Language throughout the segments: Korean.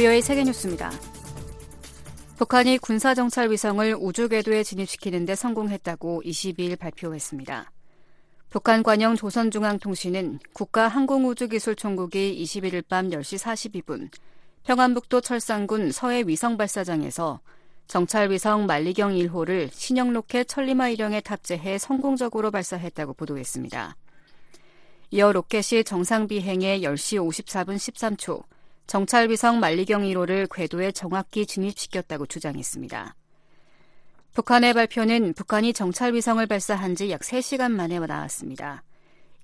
VOA 세계뉴스입니다. 북한이 군사정찰 위성을 우주 궤도에 진입시키는 데 성공했다고 22일 발표했습니다. 북한 관영 조선중앙통신은 국가항공우주기술총국이 21일 밤 10시 42분 평안북도 철산군 서해 위성 발사장에서 정찰 위성 만리경 1호를 신형 로켓 천리마 1형에 탑재해 성공적으로 발사했다고 보도했습니다. 이어 로켓이 정상 비행에 10시 54분 13초 정찰위성 만리경 1호를 궤도에 정확히 진입시켰다고 주장했습니다. 북한의 발표는 북한이 정찰위성을 발사한 지 약 3시간 만에 나왔습니다.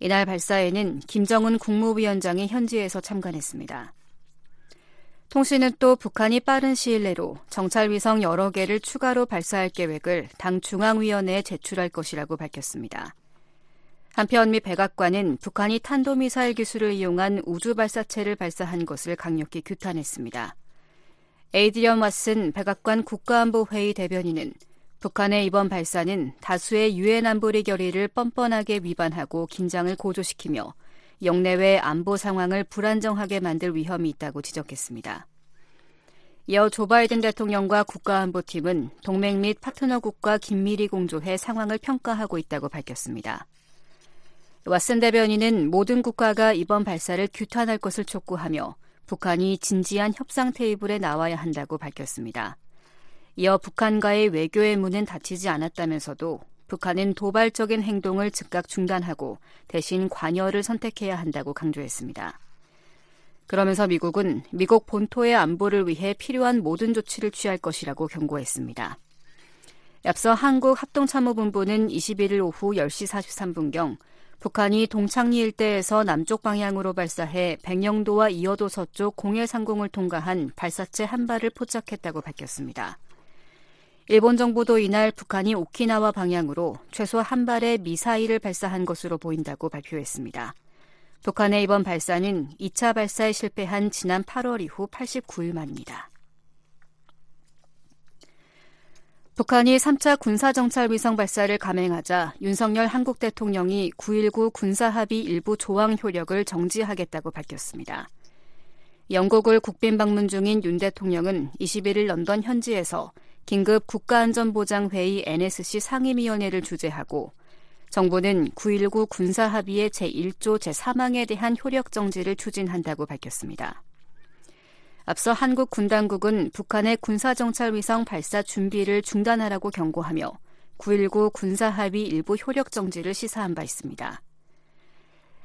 이날 발사에는 김정은 국무위원장이 현지에서 참관했습니다. 통신은 또 북한이 빠른 시일 내로 정찰위성 여러 개를 추가로 발사할 계획을 당 중앙위원회에 제출할 것이라고 밝혔습니다. 한편 미 백악관은 북한이 탄도미사일 기술을 이용한 우주 발사체를 발사한 것을 강력히 규탄했습니다. 에이드리언 왓슨 백악관 국가안보회의 대변인은 북한의 이번 발사는 다수의 유엔 안보리 결의를 뻔뻔하게 위반하고 긴장을 고조시키며 영내외 안보 상황을 불안정하게 만들 위험이 있다고 지적했습니다. 이어 조 바이든 대통령과 국가안보팀은 동맹 및 파트너국과 긴밀히 공조해 상황을 평가하고 있다고 밝혔습니다. 왓슨 대변인은 모든 국가가 이번 발사를 규탄할 것을 촉구하며 북한이 진지한 협상 테이블에 나와야 한다고 밝혔습니다. 이어 북한과의 외교의 문은 닫히지 않았다면서도 북한은 도발적인 행동을 즉각 중단하고 대신 관여를 선택해야 한다고 강조했습니다. 그러면서 미국은 미국 본토의 안보를 위해 필요한 모든 조치를 취할 것이라고 경고했습니다. 앞서 한국 합동참모본부는 21일 오후 10시 43분경 북한이 동창리 일대에서 남쪽 방향으로 발사해 백령도와 이어도 서쪽 공해 상공을 통과한 발사체 한 발을 포착했다고 밝혔습니다. 일본 정부도 이날 북한이 오키나와 방향으로 최소 한 발의 미사일을 발사한 것으로 보인다고 발표했습니다. 북한의 이번 발사는 2차 발사에 실패한 지난 8월 이후 89일 만입니다. 북한이 3차 군사정찰 위성 발사를 감행하자 윤석열 한국 대통령이 9.19 군사합의 일부 조항 효력을 정지하겠다고 밝혔습니다. 영국을 국빈 방문 중인 윤 대통령은 21일 런던 현지에서 긴급 국가안전보장회의 NSC 상임위원회를 주재하고 정부는 9.19 군사합의의 제1조 제3항에 대한 효력 정지를 추진한다고 밝혔습니다. 앞서 한국 군당국은 북한의 군사정찰 위성 발사 준비를 중단하라고 경고하며 9.19 군사합의 일부 효력 정지를 시사한 바 있습니다.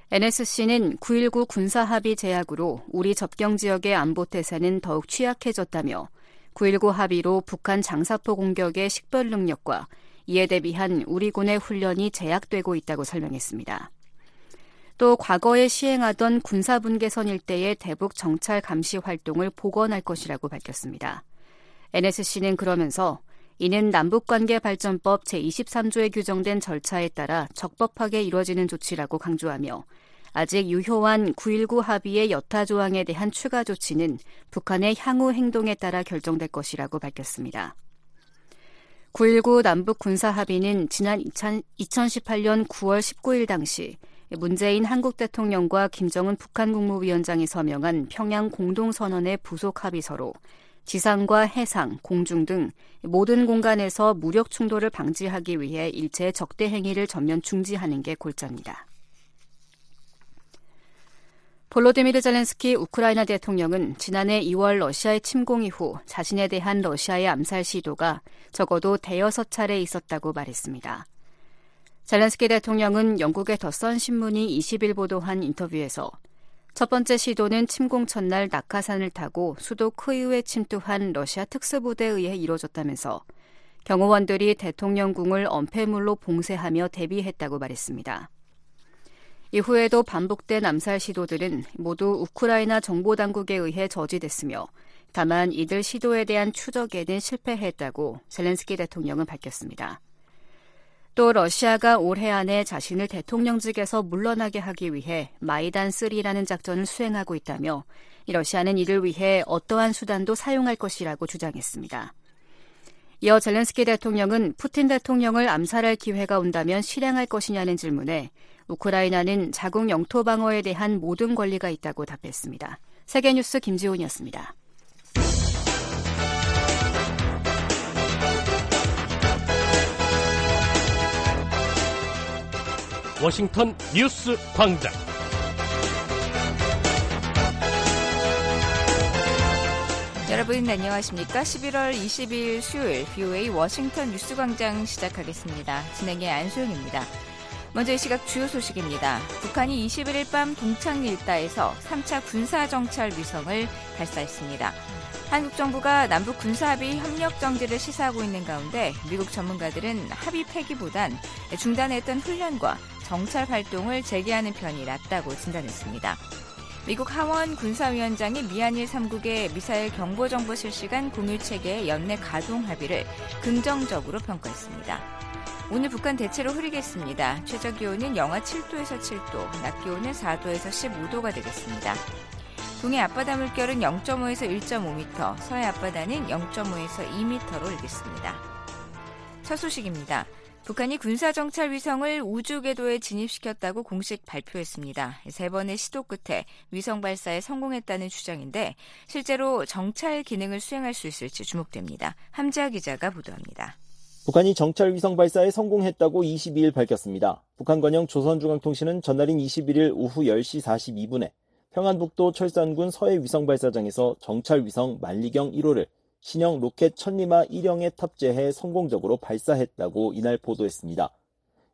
NSC는 9.19 군사합의 제약으로 우리 접경 지역의 안보 태세는 더욱 취약해졌다며 9.19 합의로 북한 장사포 공격의 식별 능력과 이에 대비한 우리 군의 훈련이 제약되고 있다고 설명했습니다. 또 과거에 시행하던 군사분계선 일대의 대북 정찰 감시 활동을 복원할 것이라고 밝혔습니다. NSC는 그러면서 이는 남북관계 발전법 제23조에 규정된 절차에 따라 적법하게 이뤄지는 조치라고 강조하며 아직 유효한 9.19 합의의 여타 조항에 대한 추가 조치는 북한의 향후 행동에 따라 결정될 것이라고 밝혔습니다. 9.19 남북 군사 합의는 지난 2018년 9월 19일 당시 문재인 한국 대통령과 김정은 북한 국무위원장이 서명한 평양 공동선언의 부속 합의서로 지상과 해상, 공중 등 모든 공간에서 무력 충돌을 방지하기 위해 일체 적대 행위를 전면 중지하는 게 골자입니다. 볼로디미르 젤렌스키 우크라이나 대통령은 지난해 2월 러시아의 침공 이후 자신에 대한 러시아의 암살 시도가 적어도 대여섯 차례 있었다고 말했습니다. 젤렌스키 대통령은 영국의 더선 신문이 20일 보도한 인터뷰에서 첫 번째 시도는 침공 첫날 낙하산을 타고 수도 크이우에 침투한 러시아 특수부대에 의해 이뤄졌다면서 경호원들이 대통령궁을 엄폐물로 봉쇄하며 대비했다고 말했습니다. 이후에도 반복된 암살 시도들은 모두 우크라이나 정보당국에 의해 저지됐으며 다만 이들 시도에 대한 추적에는 실패했다고 젤렌스키 대통령은 밝혔습니다. 또 러시아가 올해 안에 자신을 대통령직에서 물러나게 하기 위해 마이단 3라는 작전을 수행하고 있다며 러시아는 이를 위해 어떠한 수단도 사용할 것이라고 주장했습니다. 이어 젤렌스키 대통령은 푸틴 대통령을 암살할 기회가 온다면 실행할 것이냐는 질문에 우크라이나는 자국 영토 방어에 대한 모든 권리가 있다고 답했습니다. 세계뉴스 김지훈이었습니다. 워싱턴 뉴스 광장. 여러분 안녕하십니까? 11월 22일 수요일 BOA 워싱턴 뉴스 광장 시작하겠습니다. 진행의 안소영입니다. 먼저 이 시각 주요 소식입니다. 북한이 21일 밤 동창리 일대에서 3차 군사정찰 위성을 발사했습니다. 한국 정부가 남북 군사합의 협력 정지를 시사하고 있는 가운데 미국 전문가들은 합의 폐기보단 중단했던 훈련과 정찰 활동을 재개하는 편이 낫다고 진단했습니다. 미국 하원 군사위원장이 미한일 3국의 미사일 경보 정보 실시간 공유 체계의 연내 가동 합의를 긍정적으로 평가했습니다. 오늘 북한 대체로 흐리겠습니다. 최저 기온은 영하 7도에서 7도, 낮 기온은 4도에서 15도가 되겠습니다. 동해 앞바다 물결은 0.5에서 1.5m, 서해 앞바다는 0.5에서 2m로 일겠습니다. 첫 소식입니다. 북한이 군사정찰 위성을 우주 궤도에 진입시켰다고 공식 발표했습니다. 세 번의 시도 끝에 위성 발사에 성공했다는 주장인데 실제로 정찰 기능을 수행할 수 있을지 주목됩니다. 함지아 기자가 보도합니다. 북한이 정찰 위성 발사에 성공했다고 22일 밝혔습니다. 북한 관영 조선중앙통신은 전날인 21일 오후 10시 42분에 평안북도 철산군 서해 위성 발사장에서 정찰 위성 만리경 1호를 신형 로켓 천리마 1형에 탑재해 성공적으로 발사했다고 이날 보도했습니다.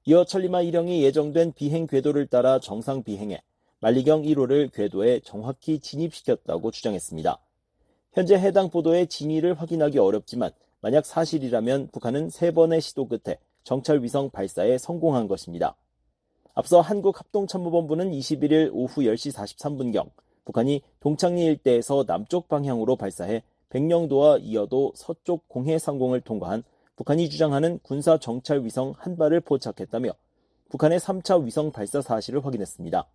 이어 천리마 1형이 예정된 비행 궤도를 따라 정상 비행해 만리경 1호를 궤도에 정확히 진입시켰다고 주장했습니다. 현재 해당 보도의 진위를 확인하기 어렵지만 만약 사실이라면 북한은 세 번의 시도 끝에 정찰 위성 발사에 성공한 것입니다. 앞서 한국합동참모본부는 21일 오후 10시 43분경 북한이 동창리 일대에서 남쪽 방향으로 발사해 백령도와 이어도 서쪽 공해 상공을 통과한 북한이 주장하는 군사 정찰 위성 한 발을 포착했다며 북한의 3차 위성 발사 사실을 확인했습니다.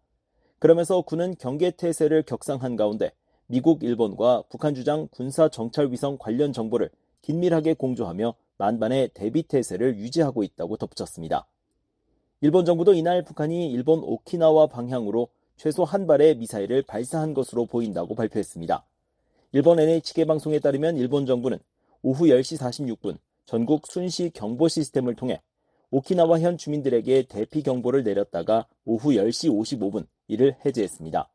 그러면서 군은 경계 태세를 격상한 가운데 미국, 일본과 북한 주장 군사 정찰 위성 관련 정보를 긴밀하게 공조하며 만반의 대비 태세를 유지하고 있다고 덧붙였습니다. 일본 정부도 이날 북한이 일본 오키나와 방향으로 최소 한 발의 미사일을 발사한 것으로 보인다고 발표했습니다. 일본 NHK 방송에 따르면 일본 정부는 오후 10시 46분 전국 순시 경보 시스템을 통해 오키나와 현 주민들에게 대피 경보를 내렸다가 오후 10시 55분 이를 해제했습니다.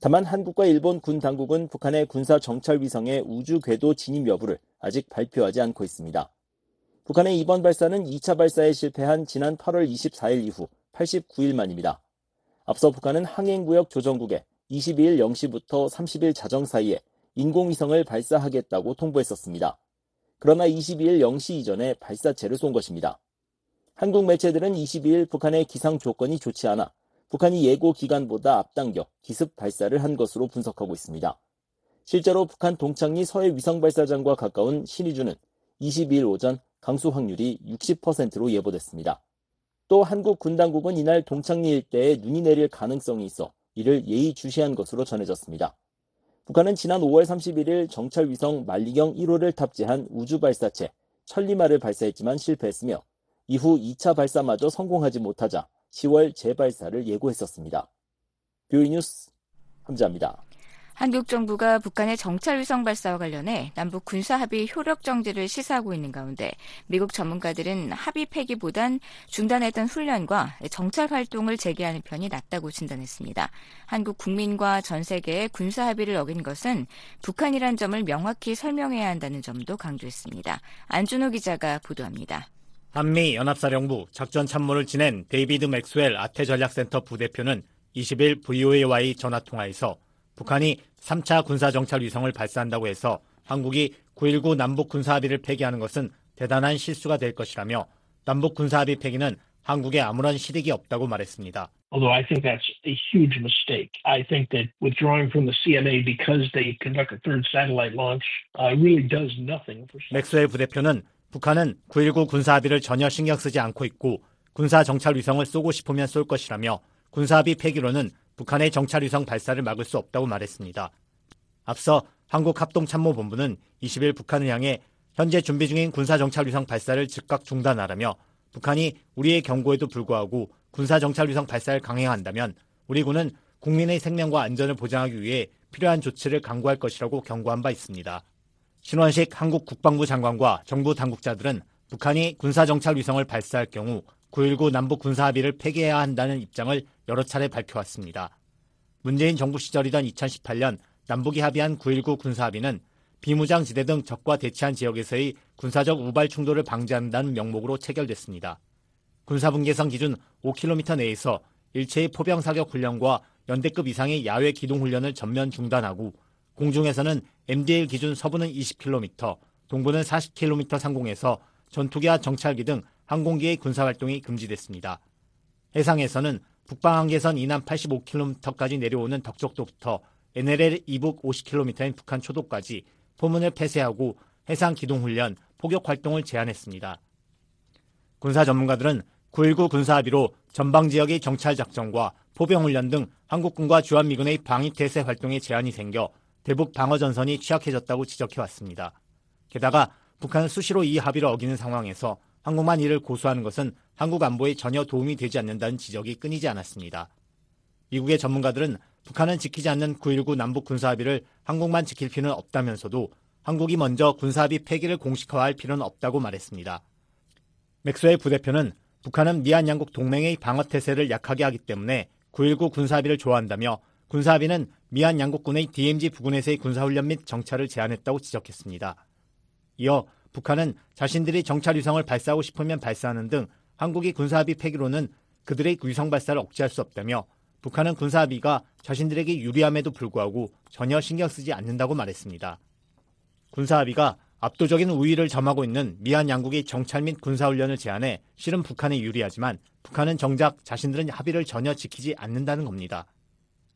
다만 한국과 일본 군 당국은 북한의 군사 정찰 위성의 우주 궤도 진입 여부를 아직 발표하지 않고 있습니다. 북한의 이번 발사는 2차 발사에 실패한 지난 8월 24일 이후 89일 만입니다. 앞서 북한은 항행구역 조정국에 22일 0시부터 30일 자정 사이에 인공위성을 발사하겠다고 통보했었습니다. 그러나 22일 0시 이전에 발사체를 쏜 것입니다. 한국 매체들은 22일 북한의 기상 조건이 좋지 않아 북한이 예고 기간보다 앞당겨 기습 발사를 한 것으로 분석하고 있습니다. 실제로 북한 동창리 서해 위성 발사장과 가까운 신의주는 22일 오전 강수 확률이 60%로 예보됐습니다. 또 한국 군 당국은 이날 동창리 일대에 눈이 내릴 가능성이 있어 이를 예의주시한 것으로 전해졌습니다. 북한은 지난 5월 31일 정찰 위성 만리경 1호를 탑재한 우주 발사체 천리마를 발사했지만 실패했으며 이후 2차 발사마저 성공하지 못하자 10월 재발사를 예고했었습니다. 뷰이 뉴스 함자입니다. 한국 정부가 북한의 정찰 위성 발사와 관련해 남북 군사 합의 효력 정지를 시사하고 있는 가운데 미국 전문가들은 합의 폐기보단 중단했던 훈련과 정찰 활동을 재개하는 편이 낫다고 진단했습니다. 한국 국민과 전 세계에 군사 합의를 어긴 것은 북한이란 점을 명확히 설명해야 한다는 점도 강조했습니다. 안준호 기자가 보도합니다. 한미 연합사령부 작전 참모를 지낸 데이비드 맥스웰 아태 전략센터 부대표는 20일 VOA와의 전화 통화에서 북한이 3차 군사정찰 위성을 발사한다고 해서 한국이 9.19 남북 군사합의를 폐기하는 것은 대단한 실수가 될 것이라며 남북 군사합의 폐기는 한국에 아무런 실익이 없다고 말했습니다. Although I think that's a huge mistake. I think that withdrawing from the CMA because they conduct a third satellite launch uh, really does nothing for. 맥스웰 부대표는 북한은 9.19 군사 합의를 전혀 신경 쓰지 않고 있고 군사 정찰 위성을 쏘고 싶으면 쏠 것이라며 군사 합의 폐기로는 북한의 정찰 위성 발사를 막을 수 없다고 말했습니다. 앞서 한국합동참모본부는 20일 북한을 향해 현재 준비 중인 군사 정찰 위성 발사를 즉각 중단하라며 북한이 우리의 경고에도 불구하고 군사 정찰 위성 발사를 강행한다면 우리 군은 국민의 생명과 안전을 보장하기 위해 필요한 조치를 강구할 것이라고 경고한 바 있습니다. 신원식 한국 국방부 장관과 정부 당국자들은 북한이 군사정찰 위성을 발사할 경우 9.19 남북 군사합의를 폐기해야 한다는 입장을 여러 차례 밝혀왔습니다. 문재인 정부 시절이던 2018년 남북이 합의한 9.19 군사합의는 비무장 지대 등 적과 대치한 지역에서의 군사적 우발 충돌을 방지한다는 명목으로 체결됐습니다. 군사분계선 기준 5km 내에서 일체의 포병 사격 훈련과 연대급 이상의 야외 기동 훈련을 전면 중단하고 공중에서는 MDL 기준 서부는 20km, 동부는 40km 상공에서 전투기와 정찰기 등 항공기의 군사활동이 금지됐습니다. 해상에서는 북방 한계선 이남 85km까지 내려오는 덕적도부터 NLL 이북 50km인 북한 초도까지 포문을 폐쇄하고 해상 기동훈련, 포격 활동을 제한했습니다. 군사 전문가들은 9.19 군사합의로 전방 지역의 정찰 작전과 포병훈련 등 한국군과 주한미군의 방위태세 활동에 제한이 생겨 대북 방어전선이 취약해졌다고 지적해왔습니다. 게다가 북한은 수시로 이 합의를 어기는 상황에서 한국만 이를 고수하는 것은 한국 안보에 전혀 도움이 되지 않는다는 지적이 끊이지 않았습니다. 미국의 전문가들은 북한은 지키지 않는 9.19 남북 군사합의를 한국만 지킬 필요는 없다면서도 한국이 먼저 군사합의 폐기를 공식화할 필요는 없다고 말했습니다. 맥스웰 부대표는 북한은 미한 양국 동맹의 방어태세를 약하게 하기 때문에 9.19 군사합의를 좋아한다며 군사합의는 미한 양국군의 DMZ 부근에서의 군사훈련 및 정찰을 제한했다고 지적했습니다. 이어 북한은 자신들이 정찰 위성을 발사하고 싶으면 발사하는 등 한국이 군사합의 폐기로는 그들의 위성 발사를 억제할 수 없다며 북한은 군사합의가 자신들에게 유리함에도 불구하고 전혀 신경 쓰지 않는다고 말했습니다. 군사합의가 압도적인 우위를 점하고 있는 미한 양국의 정찰 및 군사훈련을 제한해 실은 북한에 유리하지만 북한은 정작 자신들은 합의를 전혀 지키지 않는다는 겁니다.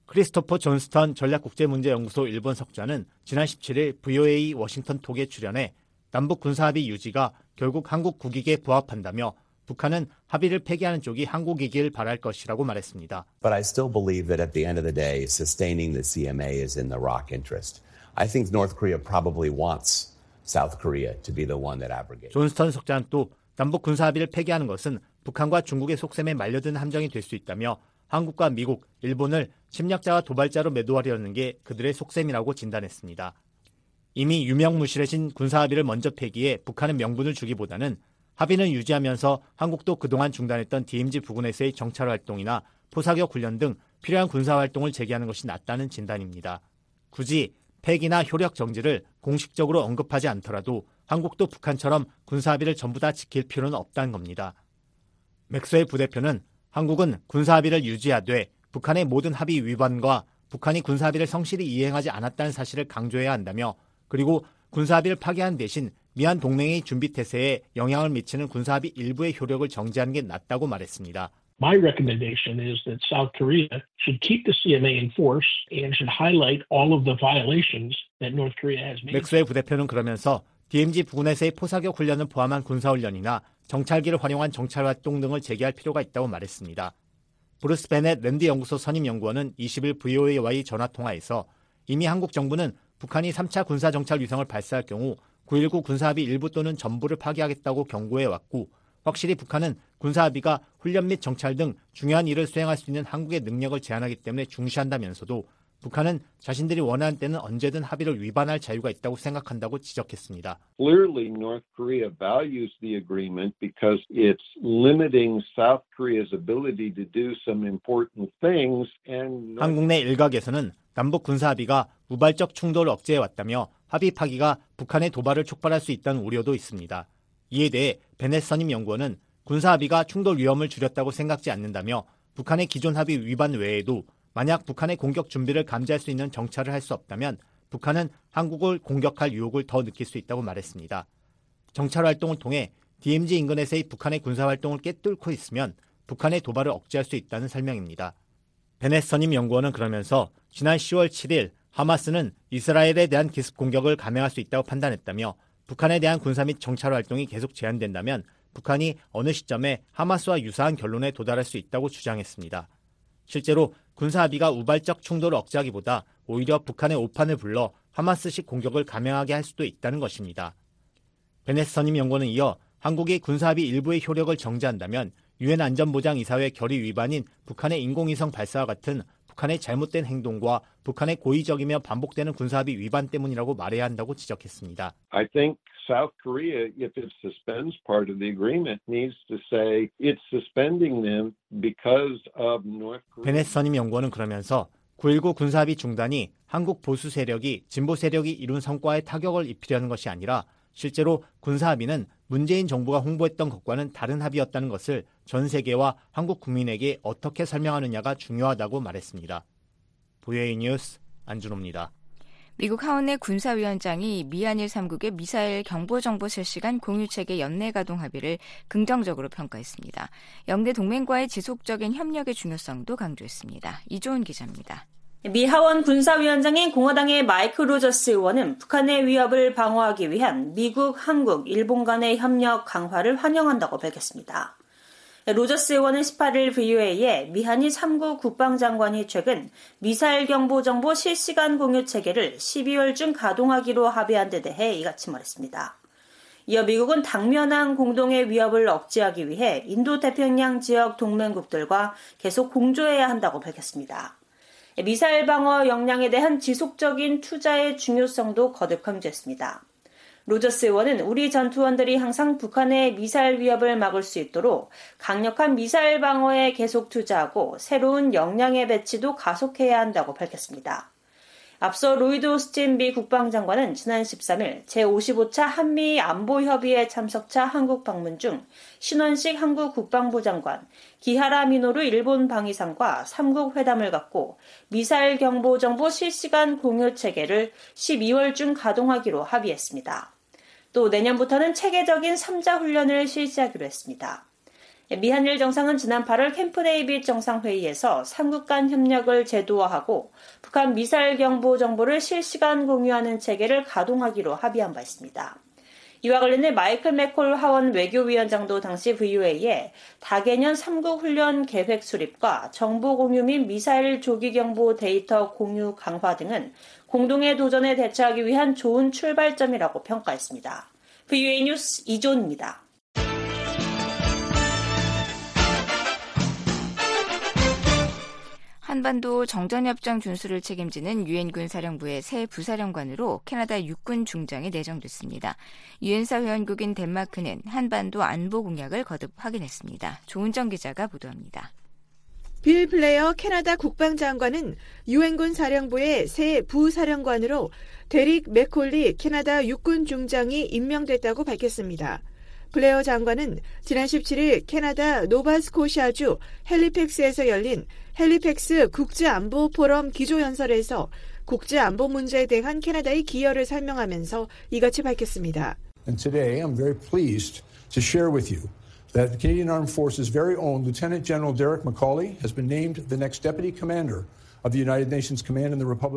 크리스토퍼 존스턴 전략국제문제연구소 일본 석좌는 지난 17일 VOA 워싱턴 톡에 출연해 남북 군사합의 유지가 결국 한국 국익에 부합한다며 북한은 합의를 폐기하는 쪽이 한국이길 바랄 것이라고 말했습니다. But I still believe that at the end of the day, sustaining the CMA is in the ROC interest. I think North Korea probably wants South Korea to be the one that abrogates. 존스턴 석자는 또 남북 군사 합의를 폐기하는 것은 북한과 중국의 속셈에 말려든 함정이 될 수 있다며 한국과 미국, 일본을 침략자와 도발자로 매도하려는 게 그들의 속셈이라고 진단했습니다. 이미 유명무실해진 군사 합의를 먼저 폐기해 북한은 명분을 주기보다는 합의는 유지하면서 한국도 그동안 중단했던 DMZ 부근에서의 정찰 활동이나 포사격 훈련 등 필요한 군사 활동을 재개하는 것이 낫다는 진단입니다. 굳이 폐기나 효력 정지를 공식적으로 언급하지 않더라도 한국도 북한처럼 군사 합의를 전부 다 지킬 필요는 없다는 겁니다. 맥스웰 부대표는 한국은 군사 합의를 유지하되 북한의 모든 합의 위반과 북한이 군사 합의를 성실히 이행하지 않았다는 사실을 강조해야 한다며 그리고 군사합의를 파기한 대신 미한 동맹의 준비 태세에 영향을 미치는 군사합의 일부의 효력을 정지하는 게 낫다고 말했습니다. My recommendation is that South Korea should keep the CMA in force and should highlight all of the violations that North Korea has made. 맥스웰 부대표는 그러면서 DMZ 부근에서의 포사격 훈련을 포함한 군사훈련이나 정찰기를 활용한 정찰 활동 등을 재개할 필요가 있다고 말했습니다. 브루스 베넷 랜드 연구소 선임 연구원은 20일 VOA와의 전화 통화에서 이미 한국 정부는 북한이 3차 군사 정찰 위성을 발사할 경우 9.19 군사합의 일부 또는 전부를 파기하겠다고 경고해 왔고 확실히 북한은 군사합의가 훈련 및 정찰 등 중요한 일을 수행할 수 있는 한국의 능력을 제한하기 때문에 중시한다면서도 북한은 자신들이 원하는 때는 언제든 합의를 위반할 자유가 있다고 생각한다고 지적했습니다. Clearly, North Korea values the agreement because it's limiting South Korea's ability to do some important things. And 한국 내 일각에서는 남북 군사 합의가 우발적 충돌을 억제해 왔다며 합의 파기가 북한의 도발을 촉발할 수 있다는 우려도 있습니다. 이에 대해 베넷 선임 연구원은 군사 합의가 충돌 위험을 줄였다고 생각지 않는다며 북한의 기존 합의 위반 외에도 만약 북한의 공격 준비를 감지할 수 있는 정찰을 할 수 없다면 북한은 한국을 공격할 유혹을 더 느낄 수 있다고 말했습니다. 정찰 활동을 통해 DMZ 인근에서의 북한의 군사 활동을 깨뚫고 있으면 북한의 도발을 억제할 수 있다는 설명입니다. 베넷 선임 연구원은 그러면서 지난 10월 7일 하마스는 이스라엘에 대한 기습 공격을 감행할 수 있다고 판단했다며 북한에 대한 군사 및 정찰 활동이 계속 제한된다면 북한이 어느 시점에 하마스와 유사한 결론에 도달할 수 있다고 주장했습니다. 실제로 군사 합의가 우발적 충돌을 억제하기보다 오히려 북한의 오판을 불러 하마스식 공격을 감행하게 할 수도 있다는 것입니다. 베네스 선임 연구는 이어 한국이 군사 합의 일부의 효력을 정지한다면 유엔 안전보장 이사회 결의 위반인 북한의 인공위성 발사와 같은 북한의 잘못된 행동과 북한의 고의적이며 반복되는 군사합의 위반 때문이라고 말해야 한다고 지적했습니다. I think South Korea, if it suspends part of the agreement, needs to say it's suspending them because of North Korea. 베네스 선임 연구원은 그러면서 9.19 군사합의 중단이 한국 보수 세력이 진보 세력이 이룬 성과에 타격을 입히려는 것이 아니라 실제로 군사 합의는 문재인 정부가 홍보했던 것과는 다른 합의였다는 것을 전 세계와 한국 국민에게 어떻게 설명하느냐가 중요하다고 말했습니다. VOA 뉴스 안준호입니다. 미국 하원의 군사위원장이 미한일 3국의 미사일 경보정보 실시간 공유체계 연내 가동 합의를 긍정적으로 평가했습니다. 역내 동맹과의 지속적인 협력의 중요성도 강조했습니다. 이조은 기자입니다. 미 하원 군사위원장인 공화당의 마이크 로저스 의원은 북한의 위협을 방어하기 위한 미국, 한국, 일본 간의 협력 강화를 환영한다고 밝혔습니다. 로저스 의원은 18일 VOA에 미한일 3국 국방장관이 최근 미사일 경보 정보 실시간 공유 체계를 12월 중 가동하기로 합의한 데 대해 이같이 말했습니다. 이어 미국은 당면한 공동의 위협을 억제하기 위해 인도 태평양 지역 동맹국들과 계속 공조해야 한다고 밝혔습니다. 미사일 방어 역량에 대한 지속적인 투자의 중요성도 거듭 강조했습니다. 로저스 의원은 우리 전투원들이 항상 북한의 미사일 위협을 막을 수 있도록 강력한 미사일 방어에 계속 투자하고 새로운 역량의 배치도 가속해야 한다고 밝혔습니다. 앞서 로이드 오스틴 미 국방장관은 지난 13일 제55차 한미 안보협의회 참석차 한국 방문 중 신원식 한국 국방부 장관, 기하라 미노루 일본 방위상과 3국 회담을 갖고 미사일 경보 정보 실시간 공유 체계를 12월 중 가동하기로 합의했습니다. 또 내년부터는 체계적인 3자 훈련을 실시하기로 했습니다. 미한일 정상은 지난 8월 캠프 데이빗 정상회의에서 3국 간 협력을 제도화하고 북한 미사일 경보 정보를 실시간 공유하는 체계를 가동하기로 합의한 바 있습니다. 이와 관련해 마이클 맥콜 하원 외교위원장도 당시 VOA에 다개년 3국 훈련 계획 수립과 정보 공유 및 미사일 조기 경보 데이터 공유 강화 등은 공동의 도전에 대처하기 위한 좋은 출발점이라고 평가했습니다. VOA 뉴스 이존입니다. 한반도 정전협정 준수를 책임지는 유엔 군 사령부의 새 부사령관으로 캐나다 육군 중장이 내정됐습니다. 유엔사 회원국인 덴마크는 한반도 안보 공약을 거듭 확인했습니다. 조은정 기자가 보도합니다. 빌 블레어 캐나다 국방장관은 유엔군 사령부의 새 부사령관으로 데릭 맥콜리 캐나다 육군 중장이 임명됐다고 밝혔습니다. 블레어 장관은 지난 17일 캐나다 노바스코샤주 핼리팩스에서 열린 핼리팩스 국제안보 포럼 기조연설에서 국제안보 문제에 대한 캐나다의 기여를 설명하면서 이같이 밝혔습니다. And today I'm very pleased to share with you that the Canadian Armed Forces' very own Lieutenant General Derek McCauley has been named the next Deputy Commander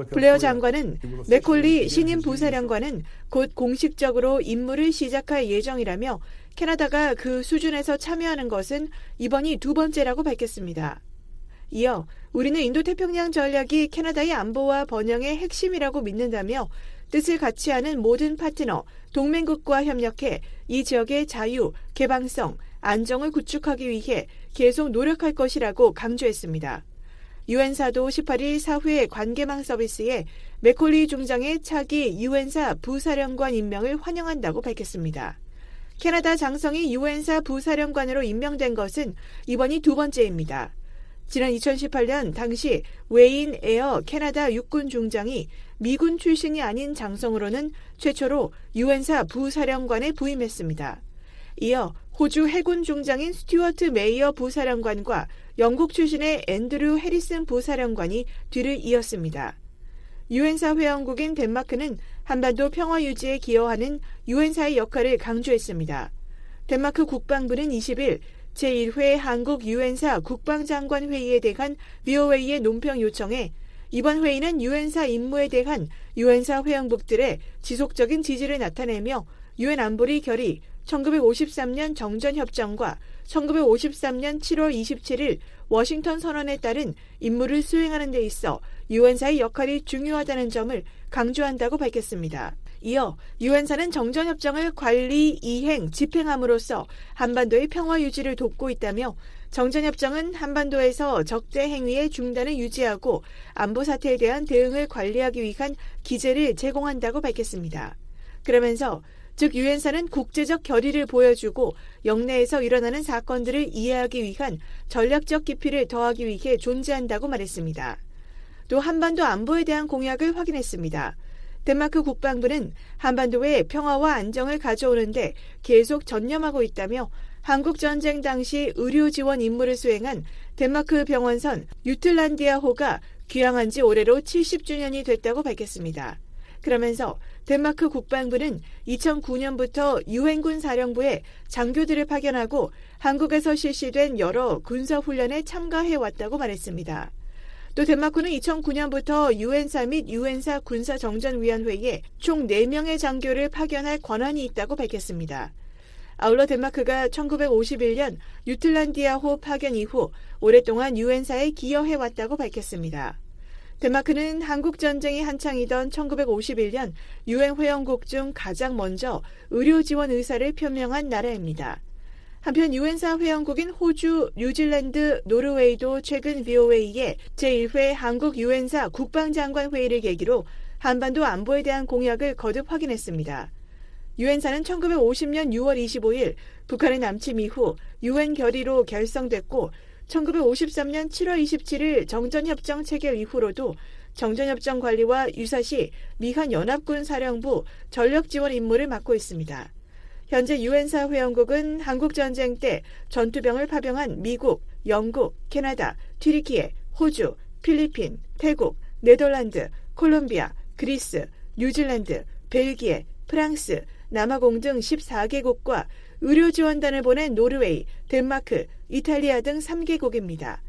블레어 장관은 맥콜리 신임 부사령관은 곧 공식적으로 임무를 시작할 예정이라며 캐나다가 그 수준에서 참여하는 것은 이번이 두 번째라고 밝혔습니다. 이어 우리는 인도태평양 전략이 캐나다의 안보와 번영의 핵심이라고 믿는다며 뜻을 같이 하는 모든 파트너, 동맹국과 협력해 이 지역의 자유, 개방성, 안정을 구축하기 위해 계속 노력할 것이라고 강조했습니다. 유엔사도 18일 사회 관계망 서비스에 맥콜리 중장의 차기 유엔사 부사령관 임명을 환영한다고 밝혔습니다. 캐나다 장성이 유엔사 부사령관으로 임명된 것은 이번이 두 번째입니다. 지난 2018년 당시 웨인 에어 캐나다 육군 중장이 미군 출신이 아닌 장성으로는 최초로 유엔사 부사령관에 부임했습니다. 이어 호주 해군 중장인 스튜어트 메이어 부사령관과 영국 출신의 앤드류 해리슨 부사령관이 뒤를 이었습니다. 유엔사 회원국인 덴마크는 한반도 평화 유지에 기여하는 유엔사의 역할을 강조했습니다. 덴마크 국방부는 20일 제1회 한국 유엔사 국방장관 회의에 대한 VOA의 논평 요청에 이번 회의는 유엔사 임무에 대한 유엔사 회원국들의 지속적인 지지를 나타내며 유엔 안보리 결의 1953년 정전협정과 1953년 7월 27일 워싱턴 선언에 따른 임무를 수행하는 데 있어 유엔사의 역할이 중요하다는 점을 강조한다고 밝혔습니다. 이어 유엔사는 정전협정을 관리, 이행, 집행함으로써 한반도의 평화 유지를 돕고 있다며 정전협정은 한반도에서 적대 행위의 중단을 유지하고 안보 사태에 대한 대응을 관리하기 위한 기제를 제공한다고 밝혔습니다. 그러면서 즉 유엔사는 국제적 결의를 보여주고 영내에서 일어나는 사건들을 이해하기 위한 전략적 깊이를 더하기 위해 존재한다고 말했습니다. 또 한반도 안보에 대한 공약을 확인했습니다. 덴마크 국방부는 한반도의 평화와 안정을 가져오는데 계속 전념하고 있다며 한국 전쟁 당시 의료 지원 임무를 수행한 덴마크 병원선 유틀란디아호가 귀향한 지 올해로 70주년이 됐다고 밝혔습니다. 그러면서 덴마크 국방부는 2009년부터 유엔군 사령부에 장교들을 파견하고 한국에서 실시된 여러 군사 훈련에 참가해 왔다고 말했습니다. 또 덴마크는 2009년부터 유엔사 및 유엔사 군사정전위원회에 총 4명의 장교를 파견할 권한이 있다고 밝혔습니다. 아울러 덴마크가 1951년 유틀란디아호 파견 이후 오랫동안 유엔사에 기여해왔다고 밝혔습니다. 덴마크는 한국 전쟁이 한창이던 1951년 유엔 회원국 중 가장 먼저 의료 지원 의사를 표명한 나라입니다. 한편 유엔사 회원국인 호주, 뉴질랜드, 노르웨이도 최근 VOA에 제1회 한국 유엔사 국방장관 회의를 계기로 한반도 안보에 대한 공약을 거듭 확인했습니다. 유엔사는 1950년 6월 25일 북한의 남침 이후 유엔 결의로 결성됐고 1953년 7월 27일 정전협정 체결 이후로도 정전협정 관리와 유사시 미한 연합군 사령부 전력 지원 임무를 맡고 있습니다. 현재 유엔사 회원국은 한국전쟁 때 전투병을 파병한 미국, 영국, 캐나다, 튀르키예, 호주, 필리핀, 태국, 네덜란드, 콜롬비아, 그리스, 뉴질랜드, 벨기에, 프랑스, 남아공 등 14개국과 의료 지원단을 보낸 노르웨이, 덴마크, 이탈리아 등 3개국입니다.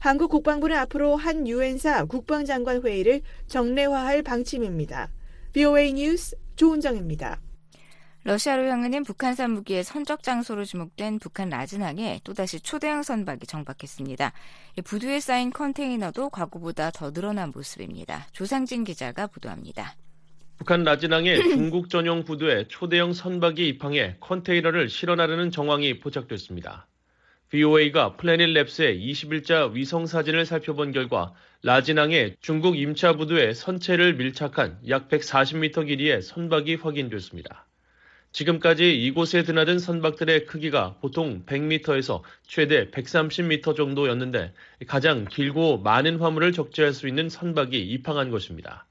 한국 국방부는 앞으로 한 유엔사 국방장관 회의를 정례화할 방침입니다. BOA 뉴스 조은정입니다. 러시아로 향하는 북한산 무기의 선적 장소로 지목된 북한 라진항에 또다시 초대형 선박이 정박했습니다. 부두에 쌓인 컨테이너도 과거보다 더 늘어난 모습입니다. 조상진 기자가 보도합니다. 북한 라진항에 중국 전용 부두에 초대형 선박이 입항해 컨테이너를 실어 나르는 정황이 포착됐습니다. VOA가 플래닛 랩스의 20일자 위성 사진을 살펴본 결과 라진항의 중국 임차 부두에 선체를 밀착한 약 140m 길이의 선박이 확인됐습니다. 지금까지 이곳에 드나든 선박들의 크기가 보통 100m에서 최대 130m 정도였는데 가장 길고 많은 화물을 적재할 수 있는 선박이 입항한 것입니다.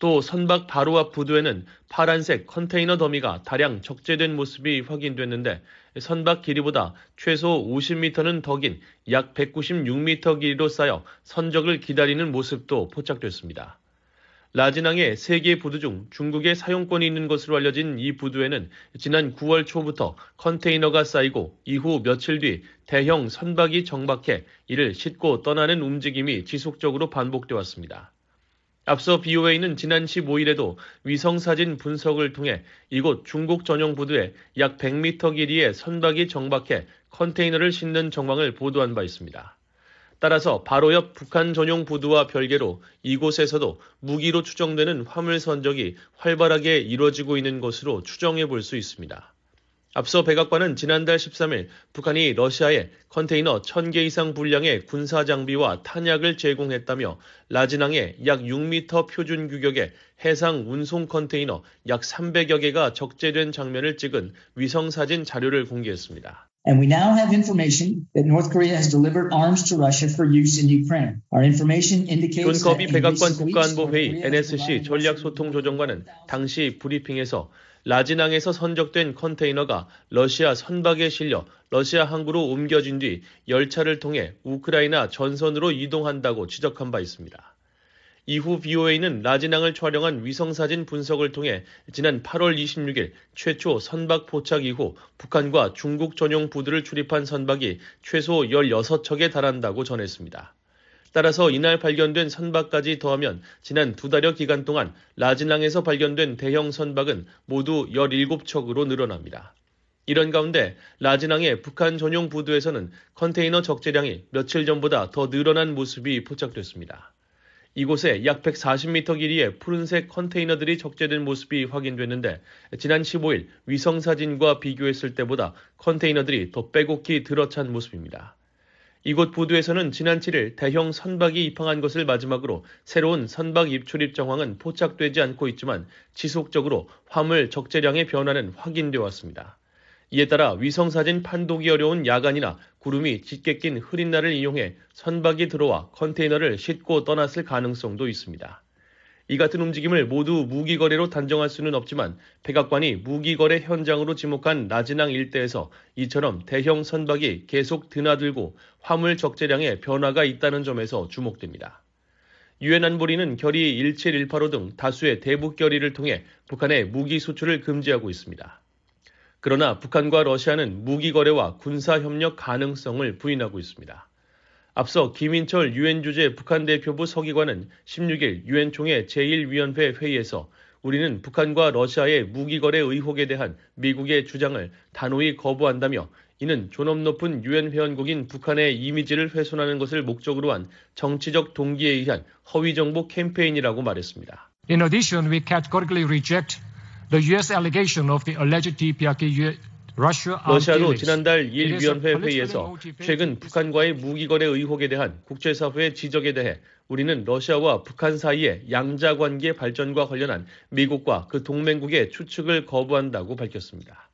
또 선박 바로 앞 부두에는 파란색 컨테이너 더미가 다량 적재된 모습이 확인됐는데 선박 길이보다 최소 50m는 더 긴 약 196m 길이로 쌓여 선적을 기다리는 모습도 포착됐습니다. 라진항의 3개 부두 중 중국의 사용권이 있는 것으로 알려진 이 부두에는 지난 9월 초부터 컨테이너가 쌓이고 이후 며칠 뒤 대형 선박이 정박해 이를 싣고 떠나는 움직임이 지속적으로 반복돼 왔습니다. 앞서 BOA는 지난 15일에도 위성사진 분석을 통해 이곳 중국 전용 부두에 약 100m 길이의 선박이 정박해 컨테이너를 싣는 정황을 보도한 바 있습니다. 따라서 바로 옆 북한 전용 부두와 별개로 이곳에서도 무기로 추정되는 화물 선적이 활발하게 이루어지고 있는 것으로 추정해 볼 수 있습니다. 앞서 백악관은 지난달 13일 북한이 러시아에 컨테이너 1000개 이상 분량의 군사 장비와 탄약을 제공했다며 라진항에 약 6m 표준 규격의 해상 운송 컨테이너 약 300여 개가 적재된 장면을 찍은 위성 사진 자료를 공개했습니다. And we now have information that North Korea has delivered arms to Russia for use in Ukraine. Our information indicates 존 커비 백악관 국가안보회의 NSC 전략소통조정관은 당시 브리핑에서 라진항에서 선적된 컨테이너가 러시아 선박에 실려 러시아 항구로 옮겨진 뒤 열차를 통해 우크라이나 전선으로 이동한다고 지적한 바 있습니다. 이후 BOA는 라진항을 촬영한 위성사진 분석을 통해 지난 8월 26일 최초 선박 포착 이후 북한과 중국 전용 부두를 출입한 선박이 최소 16척에 달한다고 전했습니다. 따라서 이날 발견된 선박까지 더하면 지난 두 달여 기간 동안 라진항에서 발견된 대형 선박은 모두 17척으로 늘어납니다. 이런 가운데 라진항의 북한 전용 부두에서는 컨테이너 적재량이 며칠 전보다 더 늘어난 모습이 포착됐습니다. 이곳에 약 140m 길이의 푸른색 컨테이너들이 적재된 모습이 확인됐는데 지난 15일 위성 사진과 비교했을 때보다 컨테이너들이 더 빼곡히 들어찬 모습입니다. 이곳 부두에서는 지난 7일 대형 선박이 입항한 것을 마지막으로 새로운 선박 입출입 정황은 포착되지 않고 있지만 지속적으로 화물 적재량의 변화는 확인되어 왔습니다. 이에 따라 위성사진 판독이 어려운 야간이나 구름이 짙게 낀 흐린 날을 이용해 선박이 들어와 컨테이너를 싣고 떠났을 가능성도 있습니다. 이 같은 움직임을 모두 무기거래로 단정할 수는 없지만 백악관이 무기거래 현장으로 지목한 나진항 일대에서 이처럼 대형 선박이 계속 드나들고 화물 적재량에 변화가 있다는 점에서 주목됩니다. 유엔 안보리는 결의 1718호 등 다수의 대북 결의를 통해 북한의 무기 수출을 금지하고 있습니다. 그러나 북한과 러시아는 무기 거래와 군사 협력 가능성을 부인하고 있습니다. 앞서 김인철 유엔 주재 북한 대표부 서기관은 16일 유엔 총회 제1위원회 회의에서 우리는 북한과 러시아의 무기 거래 의혹에 대한 미국의 주장을 단호히 거부한다며 이는 존엄 높은 유엔 회원국인 북한의 이미지를 훼손하는 것을 목적으로 한 정치적 동기에 의한 허위 정보 캠페인이라고 말했습니다. In addition, we categorically reject the US allegation of the alleged DPRK 러시아도 지난달 1위원회 회의에서 최근 북한과의 무기거래 의혹에 대한 국제사회의 지적에 대해 우리는 러시아와 북한 사이의 양자 관계 발전과 관련한 미국과 그 동맹국의 추측을 거부한다고 밝혔습니다.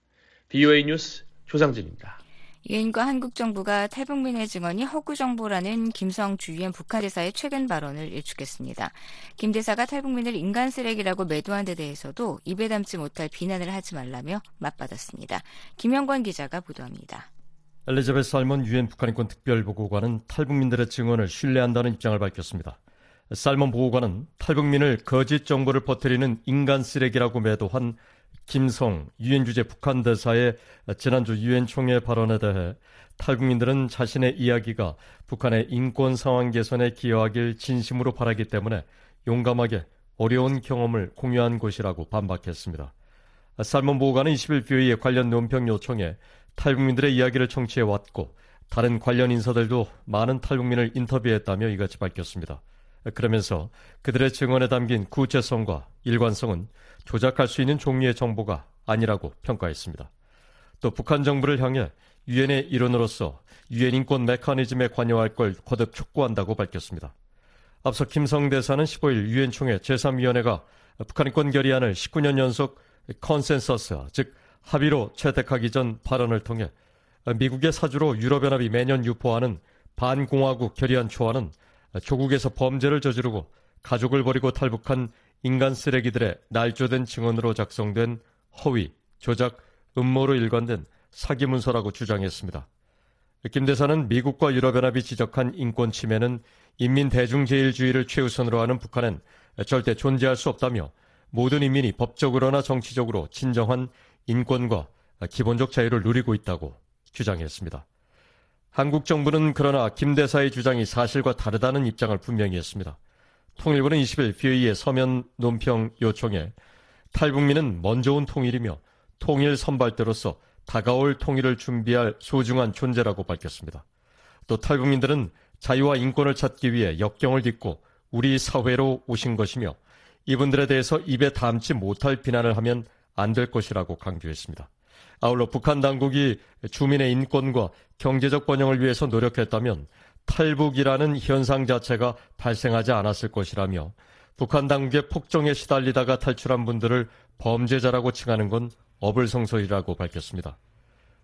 BOA 뉴스 조상진입니다. 유엔과 한국 정부가 탈북민의 증언이 허구 정보라는 김성 주위엔 북한 대사의 최근 발언을 일축했습니다. 김 대사가 탈북민을 인간 쓰레기라고 매도한 데 대해서도 입에 담지 못할 비난을 하지 말라며 맞받았습니다. 김영권 기자가 보도합니다. 엘리자베스 살몬 유엔 북한인권 특별보고관은 탈북민들의 증언을 신뢰한다는 입장을 밝혔습니다. 살몬 보고관은 탈북민을 거짓 정보를 퍼뜨리는 인간 쓰레기라고 매도한 김성 유엔 주재 북한 대사의 지난주 유엔 총회 발언에 대해 탈북민들은 자신의 이야기가 북한의 인권 상황 개선에 기여하길 진심으로 바라기 때문에 용감하게 어려운 경험을 공유한 것이라고 반박했습니다. 살몬 보호관은 20일 뷰이의 관련 논평 요청에 탈북민들의 이야기를 청취해 왔고 다른 관련 인사들도 많은 탈북민을 인터뷰했다며 이같이 밝혔습니다. 그러면서 그들의 증언에 담긴 구체성과 일관성은 조작할 수 있는 종류의 정보가 아니라고 평가했습니다. 또 북한 정부를 향해 유엔의 일원으로서 유엔 인권 메커니즘에 관여할 걸 거듭 촉구한다고 밝혔습니다. 앞서 김성 대사는 15일 유엔 총회 제3위원회가 북한 인권 결의안을 19년 연속 컨센서스, 즉 합의로 채택하기 전 발언을 통해 미국의 사주로 유럽연합이 매년 유포하는 반공화국 결의안 초안은 조국에서 범죄를 저지르고 가족을 버리고 탈북한 인간 쓰레기들의 날조된 증언으로 작성된 허위, 조작, 음모로 일관된 사기 문서라고 주장했습니다. 김 대사는 미국과 유럽연합이 지적한 인권 침해는 인민 대중제일주의를 최우선으로 하는 북한엔 절대 존재할 수 없다며 모든 인민이 법적으로나 정치적으로 진정한 인권과 기본적 자유를 누리고 있다고 주장했습니다. 한국 정부는 그러나 김 대사의 주장이 사실과 다르다는 입장을 분명히 했습니다. 통일부는 20일 BOE의 서면 논평 요청에 탈북민은 먼저 온 통일이며 통일 선발대로서 다가올 통일을 준비할 소중한 존재라고 밝혔습니다. 또 탈북민들은 자유와 인권을 찾기 위해 역경을 딛고 우리 사회로 오신 것이며 이분들에 대해서 입에 담지 못할 비난을 하면 안 될 것이라고 강조했습니다. 아울러 북한 당국이 주민의 인권과 경제적 번영을 위해서 노력했다면 탈북이라는 현상 자체가 발생하지 않았을 것이라며 북한 당국의 폭정에 시달리다가 탈출한 분들을 범죄자라고 칭하는 건 어불성설이라고 밝혔습니다.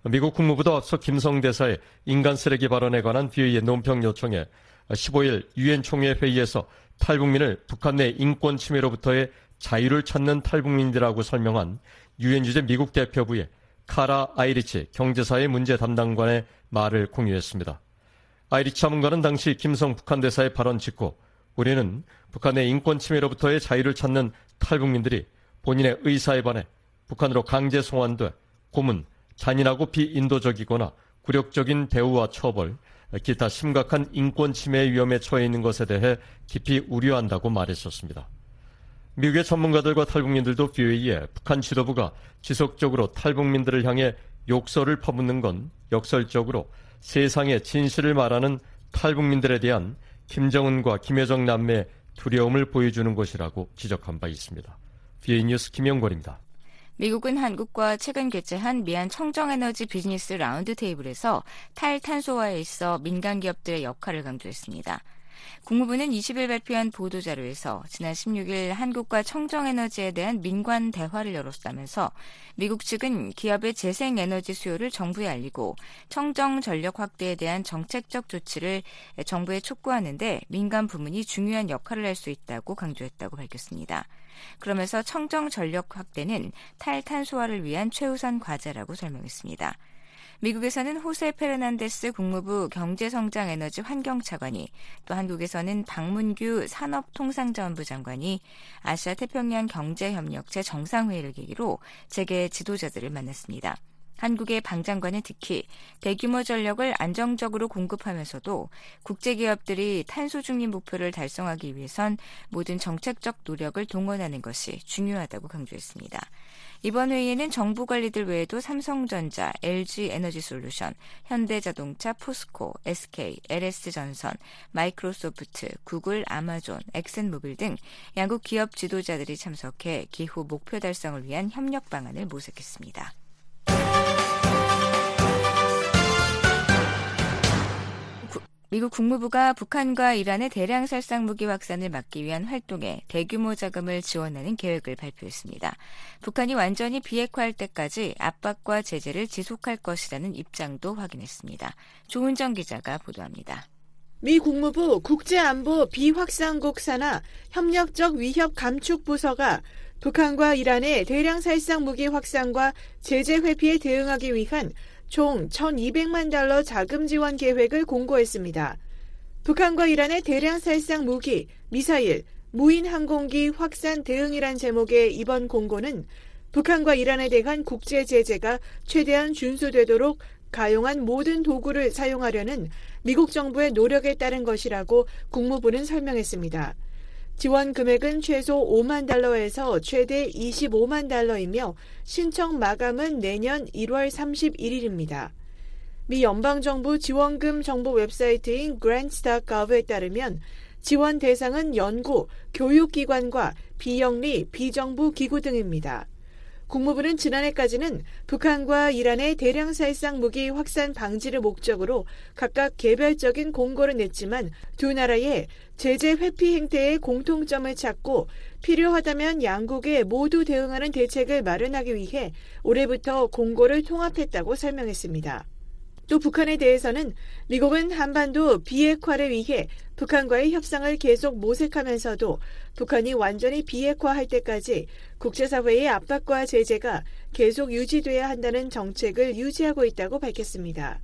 미국 국무부도 앞서 김성 대사의 인간 쓰레기 발언에 관한 비의의 논평 요청에 15일 유엔 총회 회의에서 탈북민을 북한 내 인권 침해로부터의 자유를 찾는 탈북민이라고 설명한 유엔 주재 미국 대표부의 카라 아이리치 경제사회 문제 담당관의 말을 공유했습니다. 아이리치 자문관은 당시 김성 북한 대사의 발언 직후 우리는 북한의 인권 침해로부터의 자유를 찾는 탈북민들이 본인의 의사에 반해 북한으로 강제 송환돼 고문, 잔인하고 비인도적이거나 굴욕적인 대우와 처벌, 기타 심각한 인권 침해 위험에 처해 있는 것에 대해 깊이 우려한다고 말했었습니다. 미국의 전문가들과 탈북민들도 BOA에 북한 지도부가 지속적으로 탈북민들을 향해 욕설을 퍼붓는 건 역설적으로 세상의 진실을 말하는 탈북민들에 대한 김정은과 김여정 남매 두려움을 보여주는 것이라고 지적한 바 있습니다. 비에 뉴스 김영권입니다. 미국은 한국과 최근 개최한 미얀 청정에너지 비즈니스 라운드 테이블에서 탈탄소화에 있어 민간 기업들의 역할을 강조했습니다. 국무부는 20일 발표한 보도자료에서 지난 16일 한국과 청정에너지에 대한 민관 대화를 열었다면서 미국 측은 기업의 재생에너지 수요를 정부에 알리고 청정 전력 확대에 대한 정책적 조치를 정부에 촉구하는데 민간 부문이 중요한 역할을 할 수 있다고 강조했다고 밝혔습니다. 그러면서 청정 전력 확대는 탈탄소화를 위한 최우선 과제라고 설명했습니다. 미국에서는 호세 페르난데스 국무부 경제성장에너지 환경차관이 또 한국에서는 박문규 산업통상자원부 장관이 아시아 태평양 경제협력체 정상회의를 계기로 재계 지도자들을 만났습니다. 한국의 방 장관은 특히 대규모 전력을 안정적으로 공급하면서도 국제기업들이 탄소 중립 목표를 달성하기 위해선 모든 정책적 노력을 동원하는 것이 중요하다고 강조했습니다. 이번 회의에는 정부 관리들 외에도 삼성전자, LG 에너지솔루션, 현대자동차, 포스코, SK, LS전선, 마이크로소프트, 구글, 아마존, 엑센모빌 등 양국 기업 지도자들이 참석해 기후 목표 달성을 위한 협력 방안을 모색했습니다. 미국 국무부가 북한과 이란의 대량 살상 무기 확산을 막기 위한 활동에 대규모 자금을 지원하는 계획을 발표했습니다. 북한이 완전히 비핵화할 때까지 압박과 제재를 지속할 것이라는 입장도 확인했습니다. 조은정 기자가 보도합니다. 미 국무부 국제안보 비확산국 산하 협력적 위협 감축 부서가 북한과 이란의 대량 살상 무기 확산과 제재 회피에 대응하기 위한 총 1,200만 달러 자금 지원 계획을 공고했습니다. 북한과 이란의 대량 살상 무기, 미사일, 무인 항공기 확산 대응이란 제목의 이번 공고는 북한과 이란에 대한 국제 제재가 최대한 준수되도록 가용한 모든 도구를 사용하려는 미국 정부의 노력에 따른 것이라고 국무부는 설명했습니다. 지원 금액은 최소 5만 달러에서 최대 25만 달러이며 신청 마감은 내년 1월 31일입니다. 미 연방정부 지원금 정보 웹사이트인 grants.gov에 따르면 지원 대상은 연구, 교육기관과 비영리, 비정부 기구 등입니다. 국무부는 지난해까지는 북한과 이란의 대량 살상 무기 확산 방지를 목적으로 각각 개별적인 공고를 냈지만 두 나라의 제재 회피 행태의 공통점을 찾고 필요하다면 양국에 모두 대응하는 대책을 마련하기 위해 올해부터 공고를 통합했다고 설명했습니다. 또 북한에 대해서는 미국은 한반도 비핵화를 위해 북한과의 협상을 계속 모색하면서도 북한이 완전히 비핵화할 때까지 국제사회의 압박과 제재가 계속 유지돼야 한다는 정책을 유지하고 있다고 밝혔습니다.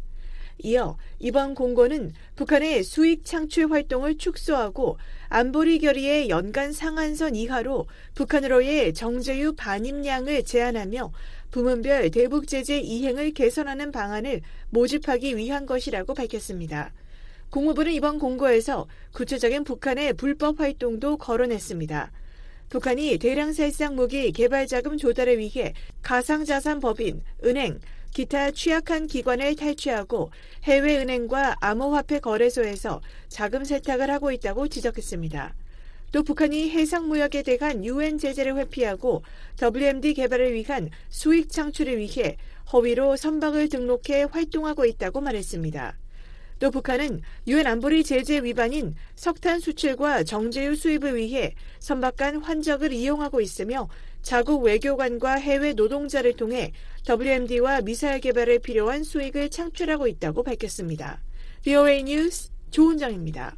이어 이번 공고는 북한의 수익 창출 활동을 축소하고 안보리 결의의 연간 상한선 이하로 북한으로의 정제유 반입량을 제한하며 부문별 대북 제재 이행을 개선하는 방안을 모집하기 위한 것이라고 밝혔습니다. 국무부는 이번 공고에서 구체적인 북한의 불법 활동도 거론했습니다. 북한이 대량 살상 무기 개발 자금 조달을 위해 가상자산 법인, 은행, 기타 취약한 기관을 탈취하고 해외 은행과 암호화폐 거래소에서 자금 세탁을 하고 있다고 지적했습니다. 또 북한이 해상 무역에 대한 유엔 제재를 회피하고 WMD 개발을 위한 수익 창출을 위해 허위로 선박을 등록해 활동하고 있다고 말했습니다. 또 북한은 유엔 안보리 제재 위반인 석탄 수출과 정제유 수입을 위해 선박 간 환적을 이용하고 있으며 자국 외교관과 해외 노동자를 통해 WMD와 미사일 개발에 필요한 수익을 창출하고 있다고 밝혔습니다. VOA 뉴스 조은정입니다.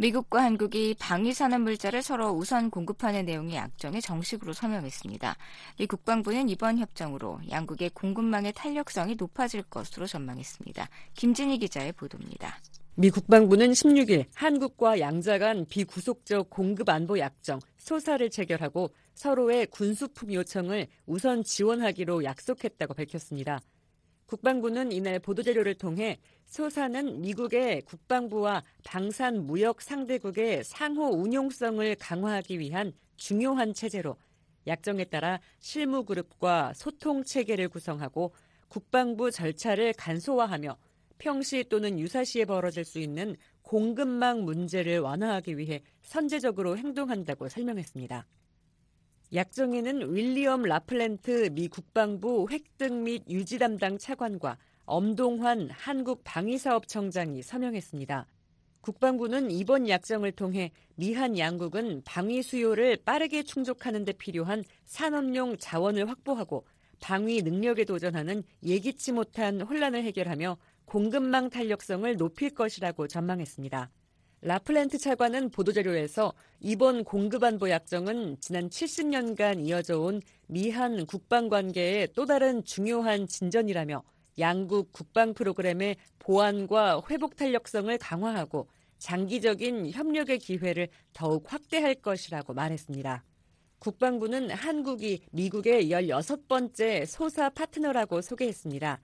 미국과 한국이 방위산업 물자를 서로 우선 공급하는 내용의 약정에 정식으로 서명했습니다. 미 국방부는 이번 협정으로 양국의 공급망의 탄력성이 높아질 것으로 전망했습니다. 김진희 기자의 보도입니다. 미 국방부는 16일 한국과 양자 간 비구속적 공급 안보 약정 소사를 체결하고 서로의 군수품 요청을 우선 지원하기로 약속했다고 밝혔습니다. 국방부는 이날 보도자료를 통해 소사는 미국의 국방부와 방산 무역 상대국의 상호 운용성을 강화하기 위한 중요한 체제로 약정에 따라 실무 그룹과 소통 체계를 구성하고 국방부 절차를 간소화하며 평시 또는 유사시에 벌어질 수 있는 공급망 문제를 완화하기 위해 선제적으로 행동한다고 설명했습니다. 약정에는 윌리엄 라플랜트 미 국방부 획득 및 유지 담당 차관과 엄동환 한국 방위사업청장이 서명했습니다. 국방부는 이번 약정을 통해 미한 양국은 방위 수요를 빠르게 충족하는 데 필요한 산업용 자원을 확보하고 방위 능력에 도전하는 예기치 못한 혼란을 해결하며 공급망 탄력성을 높일 것이라고 전망했습니다. 라플랜트 차관은 보도자료에서 이번 공급안보 약정은 지난 70년간 이어져 온 미한 국방 관계의 또 다른 중요한 진전이라며 양국 국방 프로그램의 보완과 회복 탄력성을 강화하고 장기적인 협력의 기회를 더욱 확대할 것이라고 말했습니다. 국방부는 한국이 미국의 16번째 소사 파트너라고 소개했습니다.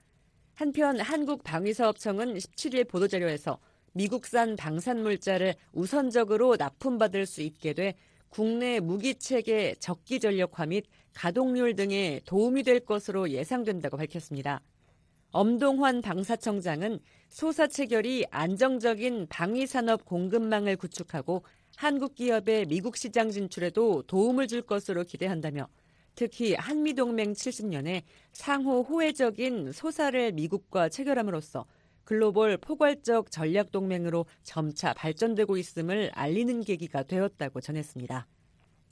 한편 한국방위사업청은 17일 보도자료에서 미국산 방산물자를 우선적으로 납품받을 수 있게 돼 국내 무기체계 적기 전력화 및 가동률 등에 도움이 될 것으로 예상된다고 밝혔습니다. 엄동환 방사청장은 소사 체결이 안정적인 방위산업 공급망을 구축하고 한국 기업의 미국 시장 진출에도 도움을 줄 것으로 기대한다며 특히 한미동맹 70년에 상호 호혜적인 소사를 미국과 체결함으로써 글로벌 포괄적 전략 동맹으로 점차 발전되고 있음을 알리는 계기가 되었다고 전했습니다.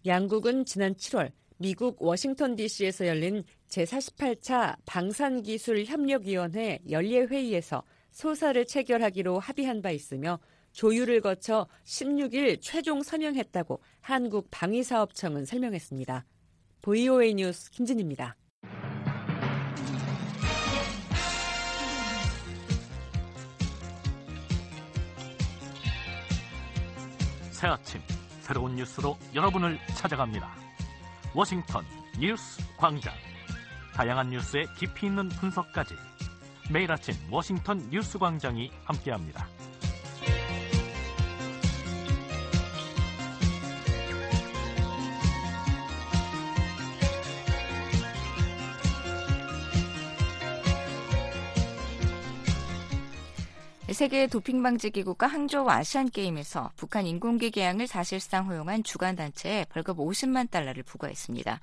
양국은 지난 7월 미국 워싱턴 DC에서 열린 제48차 방산기술협력위원회 연례 회의에서 소사를 체결하기로 합의한 바 있으며 조율을 거쳐 16일 최종 서명했다고 한국 방위사업청은 설명했습니다. VOA 뉴스 김진입니다. 새 아침 새로운 뉴스로 여러분을 찾아갑니다. 워싱턴 뉴스 광장. 다양한 뉴스의 깊이 있는 분석까지 매일 아침 워싱턴 뉴스 광장이 함께합니다. 세계 도핑 방지 기구가 항저우 아시안 게임에서 북한 인공기 개양을 사실상 허용한 주관 단체에 벌금 50만 달러를 부과했습니다.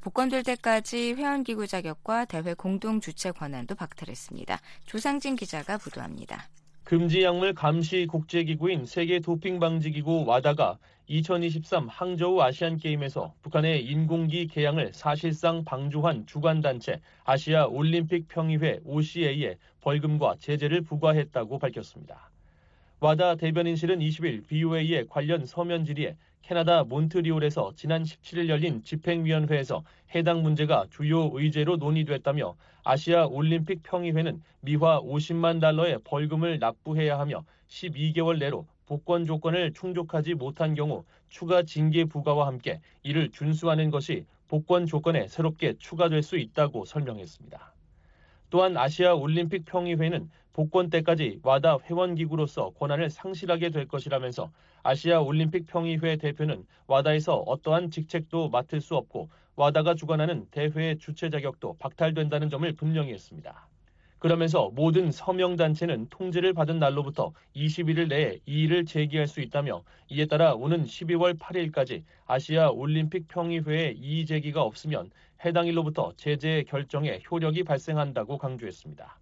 복권될 때까지 회원 기구 자격과 대회 공동 주최 권한도 박탈했습니다. 조상진 기자가 보도합니다. 금지 약물 감시 국제기구인 세계 도핑 방지 기구 와다가 2023 항저우 아시안 게임에서 북한의 인공기 개양을 사실상 방조한 주관 단체 아시아 올림픽 평의회 OCA에 벌금과 제재를 부과했다고 밝혔습니다. 와다 대변인실은 20일 BOA의 관련 서면 질의에 캐나다 몬트리올에서 지난 17일 열린 집행위원회에서 해당 문제가 주요 의제로 논의됐다며 아시아 올림픽 평의회는 미화 50만 달러의 벌금을 납부해야 하며 12개월 내로 복권 조건을 충족하지 못한 경우 추가 징계 부과와 함께 이를 준수하는 것이 복권 조건에 새롭게 추가될 수 있다고 설명했습니다. 또한 아시아 올림픽 평의회는 복권 때까지 와다 회원기구로서 권한을 상실하게 될 것이라면서 아시아 올림픽 평의회 대표는 와다에서 어떠한 직책도 맡을 수 없고 와다가 주관하는 대회의 주최 자격도 박탈된다는 점을 분명히 했습니다. 그러면서 모든 서명단체는 통지를 받은 날로부터 21일 내에 이의를 제기할 수 있다며 이에 따라 오는 12월 8일까지 아시아 올림픽 평의회에 이의 제기가 없으면 해당 일로부터 제재 결정에 효력이 발생한다고 강조했습니다.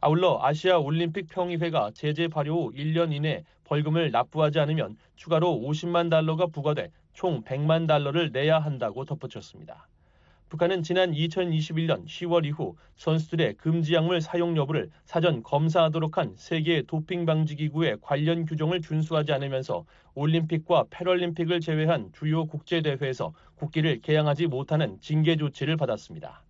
아울러 아시아 올림픽 평의회가 제재 발효 후 1년 이내 벌금을 납부하지 않으면 추가로 50만 달러가 부과돼 총 100만 달러를 내야 한다고 덧붙였습니다. 북한은 지난 2021년 10월 이후 선수들의 금지 약물 사용 여부를 사전 검사하도록 한 세계 도핑 방지 기구의 관련 규정을 준수하지 않으면서 올림픽과 패럴림픽을 제외한 주요 국제 대회에서 국기를 개양하지 못하는 징계 조치를 받았습니다.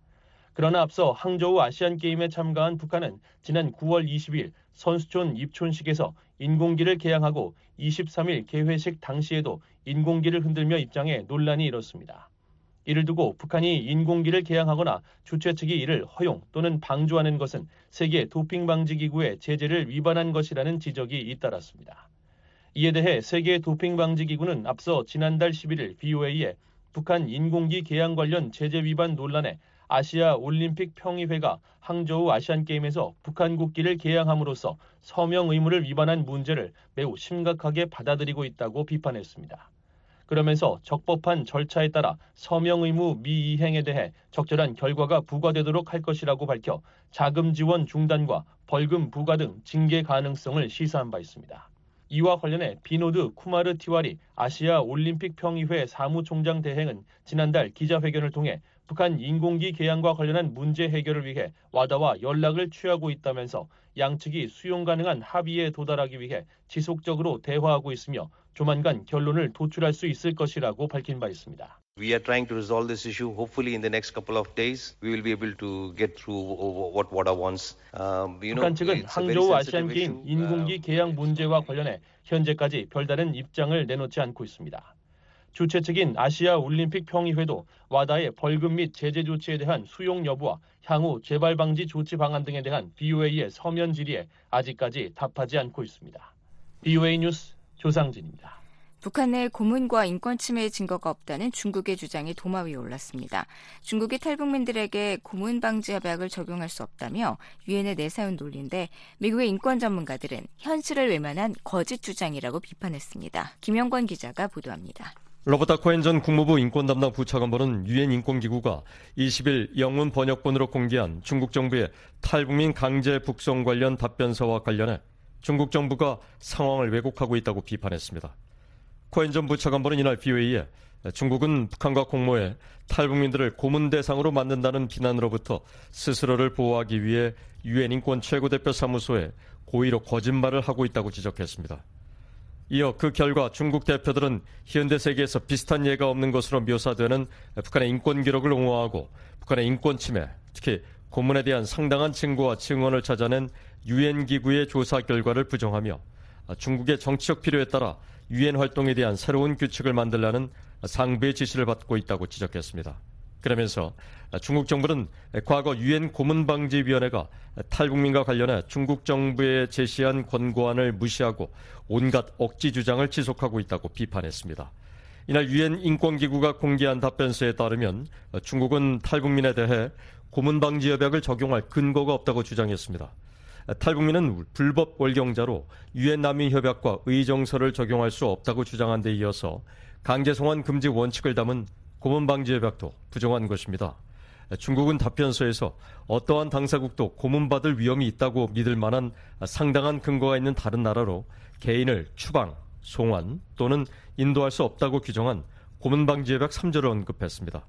그러나 앞서 항저우 아시안 게임에 참가한 북한은 지난 9월 20일 선수촌 입촌식에서 인공기를 개양하고 23일 개회식 당시에도 인공기를 흔들며 입장해 논란이 일었습니다. 이를 두고 북한이 인공기를 개양하거나 주최 측이 이를 허용 또는 방조하는 것은 세계 도핑 방지 기구의 제재를 위반한 것이라는 지적이 잇따랐습니다. 이에 대해 세계 도핑 방지 기구는 앞서 지난달 11일 BOA에 북한 인공기 개양 관련 제재 위반 논란에 아시아 올림픽 평의회가 항저우 아시안 게임에서 북한 국기를 개양함으로써 서명 의무를 위반한 문제를 매우 심각하게 받아들이고 있다고 비판했습니다. 그러면서 적법한 절차에 따라 서명 의무 미이행에 대해 적절한 결과가 부과되도록 할 것이라고 밝혀 자금 지원 중단과 벌금 부과 등 징계 가능성을 시사한 바 있습니다. 이와 관련해 비노드 쿠마르 티와리 아시아 올림픽 평의회 사무총장 대행은 지난달 기자회견을 통해 북한 인공기 개양과 관련한 문제 해결을 위해 와다와 연락을 취하고 있다면서 양측이 수용 가능한 합의에 도달하기 위해 지속적으로 대화하고 있으며 조만간 결론을 도출할 수 있을 것이라고 밝힌 바 있습니다. We are trying to resolve this issue. Hopefully, in the next couple of days, we will be able to get through what WADA wants. Um, you know, 북한 측은 항저우 아시안 게임 인공기 개양 문제와 관련해 현재까지 별다른 입장을 내놓지 않고 있습니다. 주최 측인 아시아 올림픽 평의회도 와다의 벌금 및 제재 조치에 대한 수용 여부와 향후 재발 방지 조치 방안 등에 대한 BOA의 서면 질의에 아직까지 답하지 않고 있습니다. BOA 뉴스 조상진입니다. 북한 내 고문과 인권 침해 증거가 없다는 중국의 주장이 도마 위에 올랐습니다. 중국이 탈북민들에게 고문 방지 협약을 적용할 수 없다며 유엔에 내세운 논리인데 미국의 인권 전문가들은 현실을 외면한 거짓 주장이라고 비판했습니다. 김영권 기자가 보도합니다. 로버타 코엔 전 국무부 인권 담당 부차관보는 유엔 인권기구가 20일 영문 번역본으로 공개한 중국 정부의 탈북민 강제 북송 관련 답변서와 관련해 중국 정부가 상황을 왜곡하고 있다고 비판했습니다. 코엔 전 부차관보는 이날 BOA에 중국은 북한과 공모해 탈북민들을 고문 대상으로 만든다는 비난으로부터 스스로를 보호하기 위해 유엔 인권 최고대표 사무소에 고의로 거짓말을 하고 있다고 지적했습니다. 이어 그 결과 중국 대표들은 현대 세계에서 비슷한 예가 없는 것으로 묘사되는 북한의 인권 기록을 옹호하고 북한의 인권 침해, 특히 고문에 대한 상당한 증거와 증언을 찾아낸 유엔 기구의 조사 결과를 부정하며 중국의 정치적 필요에 따라 유엔 활동에 대한 새로운 규칙을 만들라는 상부의 지시를 받고 있다고 지적했습니다. 그러면서 중국 정부는 과거 유엔 고문방지위원회가 탈북민과 관련해 중국 정부에 제시한 권고안을 무시하고 온갖 억지 주장을 지속하고 있다고 비판했습니다. 이날 유엔 인권기구가 공개한 답변서에 따르면 중국은 탈북민에 대해 고문방지 협약을 적용할 근거가 없다고 주장했습니다. 탈북민은 불법 월경자로 유엔 난민 협약과 의정서를 적용할 수 없다고 주장한 데 이어서 강제 송환 금지 원칙을 담은 고문 방지 협약도 부정한 것입니다. 중국은 답변서에서 어떠한 당사국도 고문받을 위험이 있다고 믿을 만한 상당한 근거가 있는 다른 나라로 개인을 추방, 송환 또는 인도할 수 없다고 규정한 고문방지협약 3조를 언급했습니다.